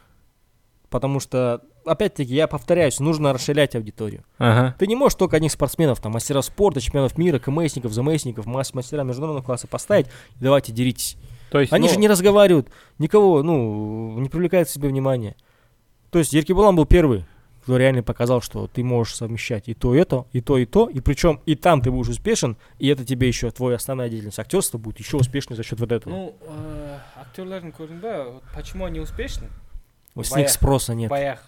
Потому что, опять-таки, я повторяюсь, нужно расширять аудиторию. ага Ты не можешь только одних спортсменов, там, мастеров спорта, чемпионов мира, КМСников, ЗМСников, мас- мастера международного класса поставить, и давайте деритесь. то есть Они ну, же не разговаривают, никого, ну, не привлекают к себе внимания. То есть Еркебулан был первый, кто реально показал, что ты можешь совмещать и то, и это, и то, и то, и причем и там ты будешь успешен, и это тебе еще твоя основная деятельность актерства будет еще успешнее за счет вот этого. ну ә, актерлардың көрдің ба почему они успешны с боя- них спроса нет, баяғы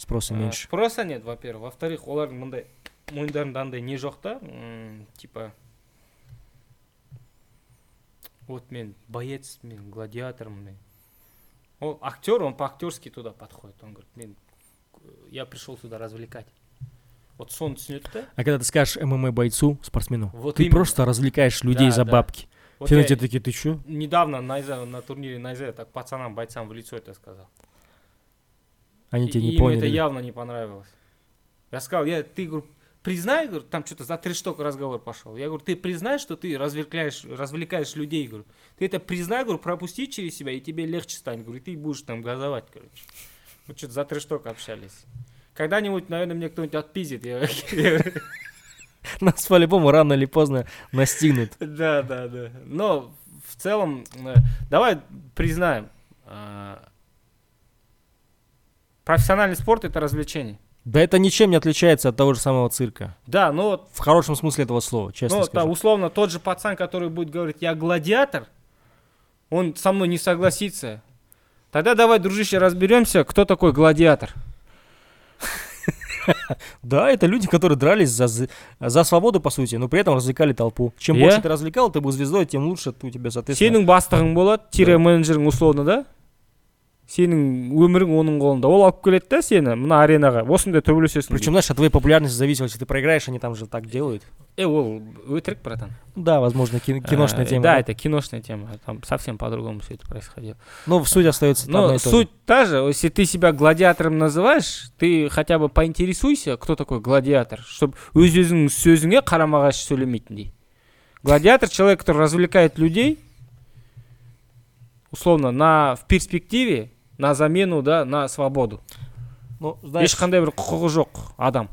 спроса Ә, меньше. спроса нет во первых во вторых олардың мындай мойындарында андай не жоқ та типа вот мен боец мен гладиатормын мен ол актер он по актерски туда подходит он говорит мен э, я пришел сюда развлекать вот соны түсінеді да А когда ты скажешь ММА бойцу, спортсмену, Вот ты именно. просто развлекаешь людей Да, за да. бабки. Вот Все на тебя такие, ты чё? недавно Найза, на турнире Найза я так пацанам, бойцам в лицо это сказал. Они И тебя не им поняли. это явно не понравилось. Я сказал, я, ты, говорю, признай, говорю, там что-то за три штука разговор пошел. Я говорю, ты признай, что ты развлекаешь, развлекаешь людей, говорю. Ты это признай, говорю, пропусти через себя, и тебе легче станет, говорю, ты будешь там газовать, короче. Вот что-то за три штука общались. Когда-нибудь, наверное, мне кто-нибудь отпиздит. Я, <laughs> Нас по-любому рано или поздно настигнут. Да, да, да. Но в целом, э, давай признаем, э, профессиональный спорт это развлечение. Да это ничем не отличается от того же самого цирка. Да, но вот, В хорошем смысле этого слова, честно ну, скажу. да, условно, тот же пацан, который будет говорить, я гладиатор, он со мной не согласится. Тогда давай, дружище, разберемся, кто такой гладиатор. <laughs> Да, это люди, которые дрались за, за свободу, по сути, но при этом развлекали толпу. Чем больше ты развлекал, ты был звездой, тем лучше у тебя, соответственно. сенің бастығың болады тире менеджерің условно да сенің өмірің оның қолында ол алып келеді да сені мына аренаға осындай төбелесесің Причем, знаешь, от твоей популярности зависит, если ты проиграешь, они там же так делают. э ол өтірік братан Ну Да, возможно, кино- киношная Э, тема. да это киношная тема там совсем по-другому все это происходило Но суть остается одна но и та же. суть та же если ты себя гладиатором называешь ты хотя бы поинтересуйся кто такой гладиатор чтобы өз өзіңнің сөзіңе қарама қайшы сөйлемейтіндей гладиатор человек который развлекает людей условно на в перспективе на замену да на свободу. Ну, знаешь, ешқандай бір құқығы жоқ адам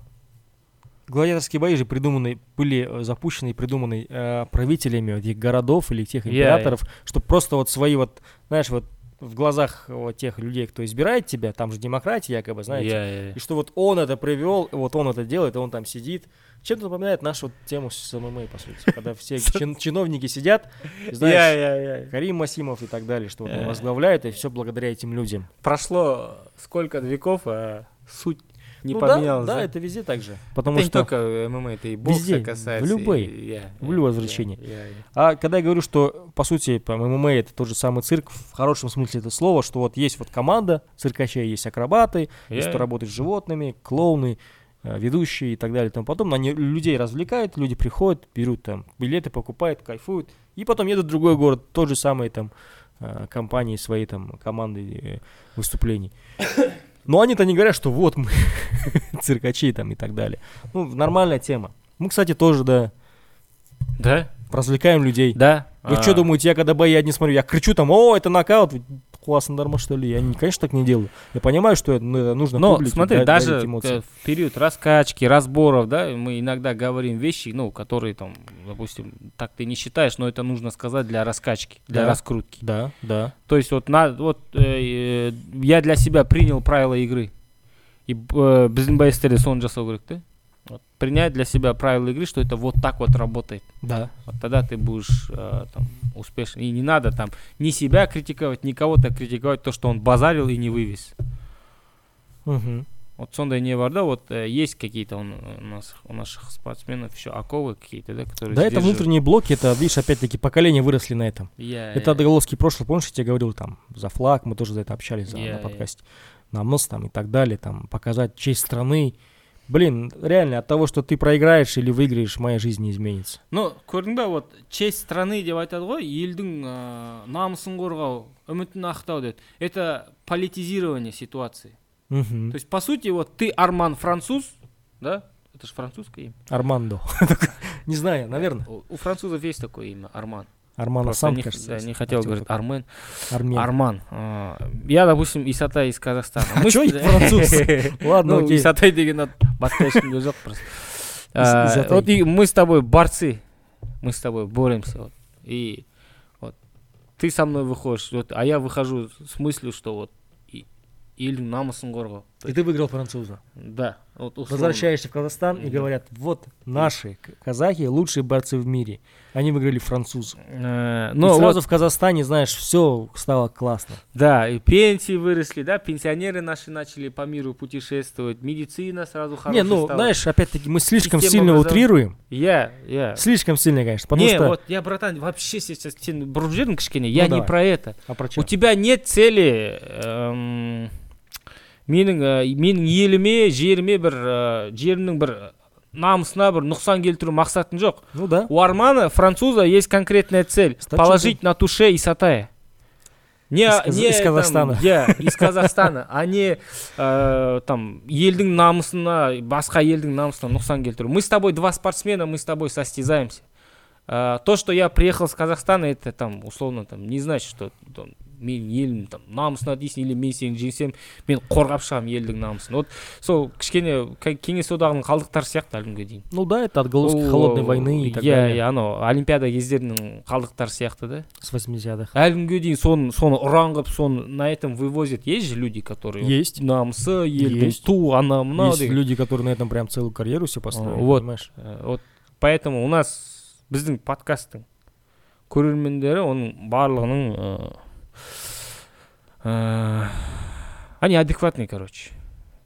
гладиаторские бои же придуманы, были э, запущены и придуманы э, правителями этих городов или тех императоров, чтобы просто вот свои вот, знаешь, вот в глазах вот тех людей, кто избирает тебя, там же демократия якобы, знаете, Я- я- и что вот он это привел, вот он это делает, и он там сидит. Чем-то напоминает нашу тему с ММА, по сути, <laughs> когда все чин- чиновники сидят, и, знаешь. Карим Масимов и так далее, что вот он Э. возглавляет, и все благодаря этим людям. прошло сколько веков а суть не Ну поменялась да, да? это везде так же. Потому Это не что только ММА, это и бокса Везде, касается. в любой- и- я- в любое развлечение. я- я. А когда я говорю, что, по сути, ММА это тот же самый цирк, в хорошем смысле это слова, что вот есть вот команда циркачей, есть акробаты, есть кто работает с животными, клоуны, э, ведущие и так далее и тому подобное. Они людей развлекают, люди приходят, берут там билеты, покупают, кайфуют, и потом едут в другой город, тот же самый там э, компании своей там команды э, выступлений. Но они-то не говорят, что вот мы <laughs> циркачи там и так далее. Ну, нормальная тема. Мы, кстати, тоже, да, Да? развлекаем людей. Да. Вы А, что думаете, я когда бои одни смотрю, я кричу там, о, это нокаут, классно, дарма что ли? Я, не- конечно, так не делаю. Я понимаю, что это, ну, нужно Но публике смотри, да- даже э, в период раскачки, разборов, да, мы иногда говорим вещи, ну, которые там, допустим, так ты не считаешь, но это нужно сказать для раскачки, для Да. раскрутки. Да, да. То есть вот, на, вот э, э, я для себя принял правила игры. И э, біздің байстерде соны жасау керек Вот, принять для себя правила игры что это вот так вот работает Да. вот тогда ты будешь э, там успешен и не надо там ни себя критиковать ни кого-то критиковать то что он базарил и не вывез Мгм. вот сондай не бар да вот э, есть какие-то он- у нас у наших спортсменов еще оковы какие-то да которые Да, это сдерживают. внутренние блоки, это, видишь, опять-таки поколения выросли на этом. Я- Это я- отголоски прошлого, помнишь, я тебе говорил там за флаг, мы тоже за это общались за- Я- на подкасте. На нос там и так далее, там показать честь страны. Блин, реально, от того, что ты проиграешь или выиграешь, моя жизнь не изменится. Ну, көрдің ба вот честь страны деп айтады ғой елдің ә, намысын қорғау үмітін ақтау деді это политизирование ситуации Мгм. то есть по сути вот ты арман француз да это же французское имя Армандо. <laughs> Не знаю, наверное. у, у французов есть такое имя арман Арман сам, не, кажется. да, не хотел говорить армен Армен. арман А, я допустим исатай из казахстана А я француз? <laughs> Ладно, ну окей. исатай деген ат басқа ешкімде жоқ просто А, вот и мы с тобой борцы мы с тобой боремся вот и вот ты со мной выходишь вот а я выхожу с мыслью что вот елдің намысын қорғау И ты выиграл француза. да вот условно. Возвращаешься в Казахстан и Мгм. говорят, вот наши к- казахи лучшие борцы в мире. Они выиграли француза. Э, Ну, ну сразу вот, в Казахстане, знаешь, все стало классно. да и пенсии выросли да пенсионеры наши начали по миру путешествовать медицина сразу не, хорошая ну, стала. знаешь, опять-таки мы слишком Система сильно образования. утрируем. я я Слишком сильно, конечно. Потому не что... вот я братан вообще сейчас сен бұрып жібердің кішкене я Ну, не давай. про это А про У чё? тебя нет цели эм, менің ә, менің еліме жеріме бір ә, жерімнің бір намысына бір нұқсан келтіру мақсатың жоқ Ну да. у армана француза есть конкретная цель Стать положить на туше исатая не, Из Каз- не из там, Казахстана. иә, из казахстана а не ә, там елдің намысына басқа елдің намысына нұқсан келтіру мы с тобой два спортсмена мы с тобой состязаемся А, то что я приехал с казахстана это там условно там не значит что там, мен елім там намысына дейсің или мен сені жеңсем мен қорғап шығамын елдің намысын вот сол кішкене кеңес одағының қалдықтары сияқты әлі күнге дейін Ну да, это отголоски Ол, холодной войны и так иә далее. иә анау олимпиада кездерінің қалдықтары сияқты да С 80-х. әлі күнге дейін соны соны ұран қылып соны на этом вывозят есть же люди которые Есть. намысы елдің ту ана мынау Есть люди, которые на этом прям целую карьеру себе построили, вот. понимаешь? Э, вот поэтому у нас біздің подкасттың көрермендері оның барлығының э, они адекватные короче.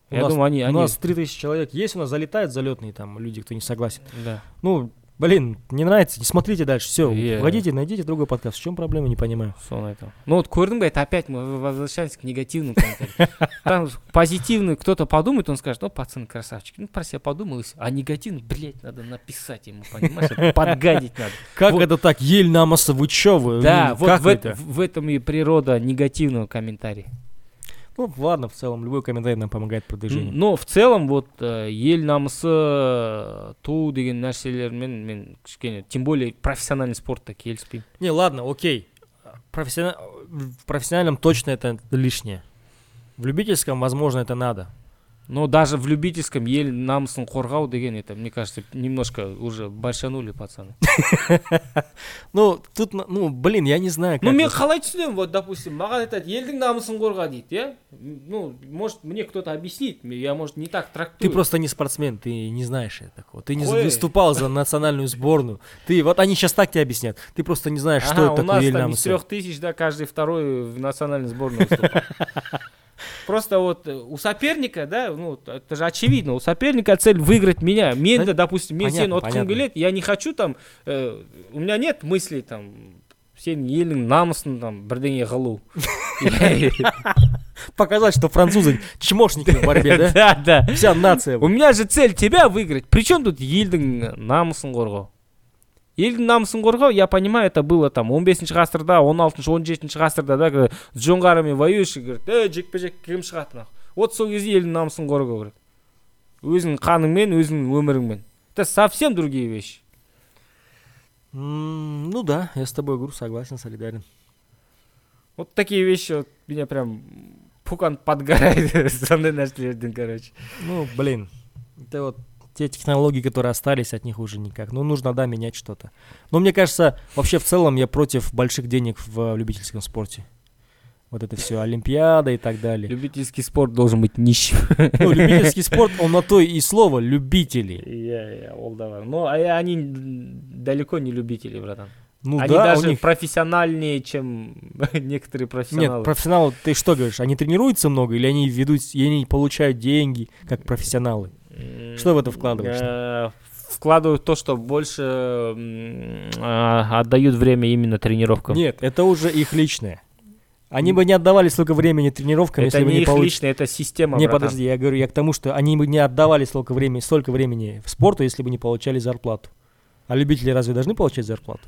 У я нас- думаю они У они нас 3000 человек. Есть, у нас залетают залетные там люди, кто не согласен. да. Ну, блин, не нравится, не смотрите дальше, все, Е. уходите, найдите другой подкаст. В чем проблема, не понимаю. соны айтамын ну вот бе это опять мы возвращаемся к комментариям <laughs> там позитивный кто-то подумает он скажет ну пацаны красавчики ну про себя подумал а негативный блять надо написать ему понимаешь <laughs> подгадить надо Как это так? Ель намаса, вы чё вы? да вот в этом и природа негативного комментария Ну, ладно, в целом, любой комментарий нам помогает в продвижении. но в целом вот э, ел намысы туу деген нәрселермен мен кішкене тем более профессиональный спортта келіспеймін Не, ладно, окей. Профессиона- В профессиональном точно это лишнее. В любительском, возможно, это надо. но даже в любительском ел намысын қорғау деген это мне кажется немножко уже большанули пацаны <laughs> Ну, тут, на- ну, блин, я не знаю, как... ну мен вот- қалай түсінемін вот допустим маған айтады елдің намысын қорға дейді иә ну может мне кто-то объяснит я может не так Ты трактую просто не спортсмен, ты не знаешь это такого. Ты не Ой. выступал за национальную сборную. Ты, вот они сейчас так тебе объяснят. Ты просто не знаешь, что Ага, это у такое нас ель там из намаса. трех тысяч, да, каждый второй в национальной сборной выступал. <laughs> Просто вот э, у соперника, да, ну, т- это же очевидно, у соперника цель выиграть меня. Мен, Да, да, допустим, мен понятно, сені отқым понятно. келеді, я не хочу там, э, у меня нет мыслей там, сенің елің намысын там бірдеңе қылу. <laughs> Показать, что французы чмошники в борьбе, да? <laughs> Да, да. Вся нация. У меня же цель тебя выиграть. Причем тут елдің намысын қорғау? Елдің намысын қорғау я понимаю это было там 15 ғасырда 16 17 ғасырда да жоңғарымен воюющий говорит ей жекпе жек кім шығады нахуй вот сол кезде елдің намысын қорғау керек өзіңнің қаныңмен өзіңнің өміріңмен. Это совсем другие вещи. Ну да, я с тобой, говорю, согласен, солидарен. вот такие вещи вот меня прям пукан подгорает <laughs> сондай нәрселерден короче. Ну, блин, это вот те технологии, которые остались, от них уже никак. Ну, нужно, да, менять что-то. Но мне кажется, вообще в целом я против больших денег в любительском спорте. Вот это все, Олимпиада и так далее. любительский спорт должен быть нищим Ну, <laughs> любительский спорт, он на то и слово любители. Да бар. Но а- они далеко не любители, братан. Ну они да, даже них... профессиональнее, чем <laughs> некоторые профессионалы. Нет, профессионалы, ты что говоришь, они тренируются много или они ведут, и они получают деньги, как профессионалы? Что в это вкладываешь? э, Вкладывают то, что больше а, отдают время именно тренировкам. Нет, это уже их личное. Они бы не отдавали столько времени тренировкам, это если бы не не их получили. личное, это система, Не, братан. подожди, я говорю, я к тому, что они бы не отдавали столько времени, столько времени в спорту, если бы не получали зарплату. А любители разве должны получать зарплату?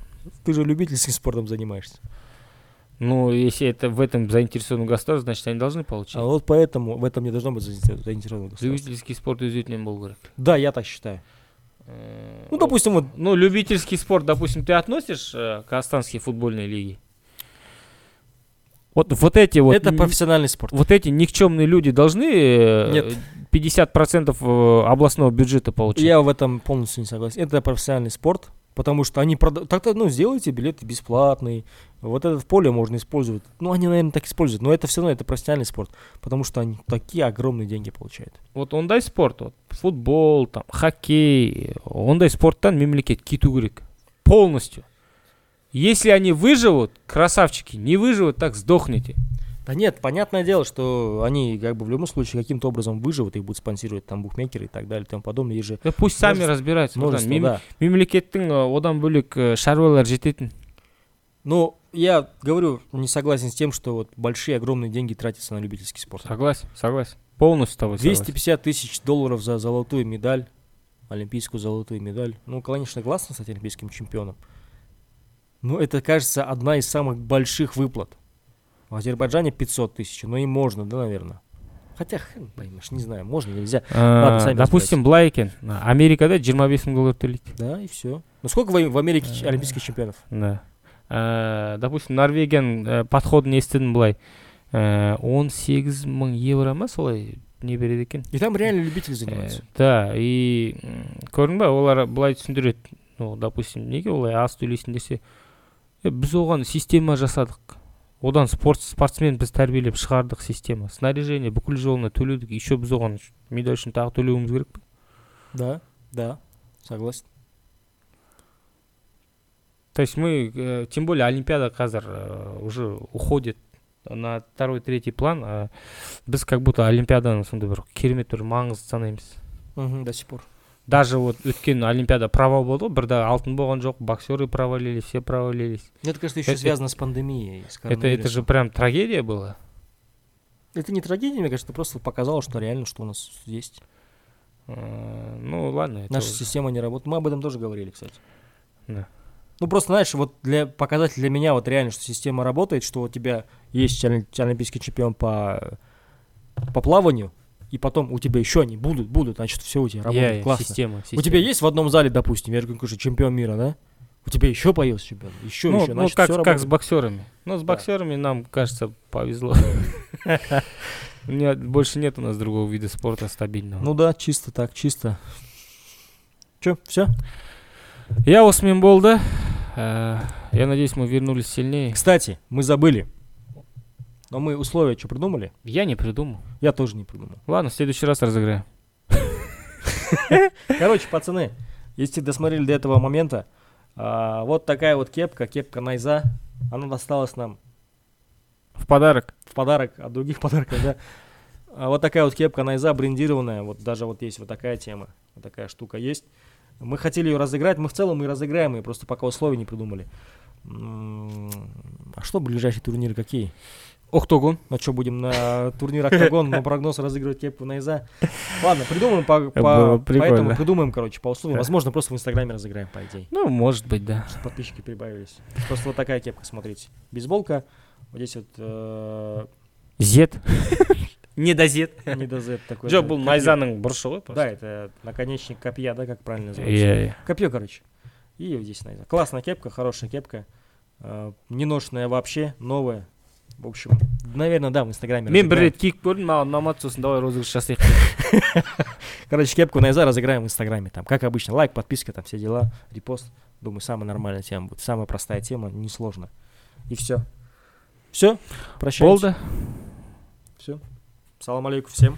Ты же любительским спортом занимаешься. Ну, если это в этом заинтересовано государство, значит, они должны получать. А вот поэтому в этом не должно быть заинтересовано государство. Любительский спорт был говорит. Да, я так считаю. Ну, допустим, вот Ну, любительский спорт, допустим, ты относишь э, к Казахстанской футбольной лиге? Вот, вот эти вот, это профессиональный спорт. вот эти никчемные люди должны э, Нет. 50% э, областного бюджета получать? Я в этом полностью не согласен. Это профессиональный спорт, потому что они прода- Так-то, ну, сделайте билеты бесплатные. Вот это в поле можно использовать. Ну, они, наверное, так используют. Но это все равно это профессиональный спорт, потому что они такие огромные деньги получают. Вот ондай спорт, вот, футбол, там, хоккей, ондай спорттан мемлекет кету керек. Полностью. Если они выживут, красавчики, не выживут, так сдохните. Да нет, понятное дело, что они как бы в любом случае каким-то образом выживут, их будут спонсировать там букмекеры и так далее и тому подобное. Есть же Да пусть сами Множество- разбираются. братан. множество, да. мемлекеттің э, одан бөлек э, шаруалар жететін Но я говорю, не согласен с тем, что вот большие огромные деньги тратятся на любительский спорт. согласен согласен полностью с тобой согласен. 250 тысяч долларов за золотую медаль, олимпийскую золотую медаль. Ну, конечно, классно стать олимпийским чемпионом. Но это, кажется, одна из самых больших выплат. В Азербайджане 500 тысяч, но и можно, да, наверное. Хотя, хрен поймешь, не знаю, можно, нельзя. Ладно, Э, сами допустим былай екен америкада 25 мың доллар төлейді Да, и все. Ну, сколько в, в Америке Э. олимпийских чемпионов? да ә, допустим норвегияның ә, подходын естідім былай ә, он сегіз мың евро ма солай не береді екен? И там реально любители занимаются. да и көрдің ба олар былай түсіндіреді. Ну допустим неге олай аз төлейсің десе «Е, біз оған система жасадық. Одан спорт спортсмен біз тәрбиелеп шығардық система. Снаряжение бүкіл жолына төледік. Еще біз оған медаль үшін тағы төлеуіміз керек пе? Да, да, согласен. то есть мы э, тем более олимпиада қазір э, уже уходит на второй третий план а біз как будто олимпиаданы сондай бір керемет бір маңызды санаймыз Мгм, до сих пор. даже вот өткен олимпиада провал болды ғой бірде алтын болған жоқ боксеры провалились все провалились Ну, Это, конечно, еще Это- связано с пандемией. с это, это коронавирусом. же прям трагедия была Это не трагедия, мне кажется, это просто показало, что реально, что у нас есть. Э, ну ладно это Наша уже- система не работает. Мы об этом тоже говорили, кстати. Да. Ну, просто, знаешь, вот для показатель для меня вот реально, что система работает, что у тебя есть оли- олимпийский чемпион по, по плаванию, и потом у тебя еще они будут, будут, значит, все у тебя работает я, классно. система, У система. тебя есть в одном зале, допустим, я же говорю, чемпион мира, да? У тебя еще появился чемпион, еще, ну, еще, ну, значит, как, всё как с боксерами. Ну, с Да. боксерами нам, кажется, повезло. <laughs> Больше нет у нас другого вида спорта стабильного. Ну да, чисто так, чисто. Че, все? Я осымен болды. Э, Я надеюсь, мы вернулись сильнее. Кстати, мы забыли. Но мы условия что придумали? Я не придумал. Я тоже не придумал. Ладно, в следующий раз разыграем. <laughs> Короче, пацаны, если досмотрели до этого момента, а, вот такая вот кепка, кепка Найза, она досталась нам В подарок. в подарок от других <laughs> подарков, да. А вот такая вот кепка Найза брендированная, вот даже вот есть вот такая тема, вот такая штука есть. Мы хотели ее разыграть, мы в целом и разыграем ее, просто пока условия не придумали. А что ближайшие турниры какие? Октогон. Ну что, будем на турнир Октагон на прогноз разыгрывать кепку Найза? Ладно, придумаем по, по- поэтому придумаем, короче, по условиям. Возможно, просто в Инстаграме разыграем, по идее. Ну, может быть, да. Чтобы подписчики прибавились. Просто вот такая кепка, смотрите. Бейсболка, вот здесь вот э, Зет. Не до зет. не до Z такой. Жоқ, да, бұл копье. найзаның бұрышы ғой Да, просто. это наконечник копья, да, как правильно называется? Иә, иә. Копье, короче. И вот здесь найза. Классная кепка, хорошая кепка. Э, не ношенная вообще, новая. В общем, наверное, да, в Инстаграме Мен бір разыграем. рет киіп көрдім маған ұнамады сосын давай розыгрыш жасайық дедім. <laughs> Короче, кепку Найза разыграем в Инстаграме. Там, как обычно, лайк, подписка, там все дела, репост. Думаю, самая нормальная тема будет. Самая простая тема, несложно. И все. Все, прощаемся. болды Все. Салам алейкум всем.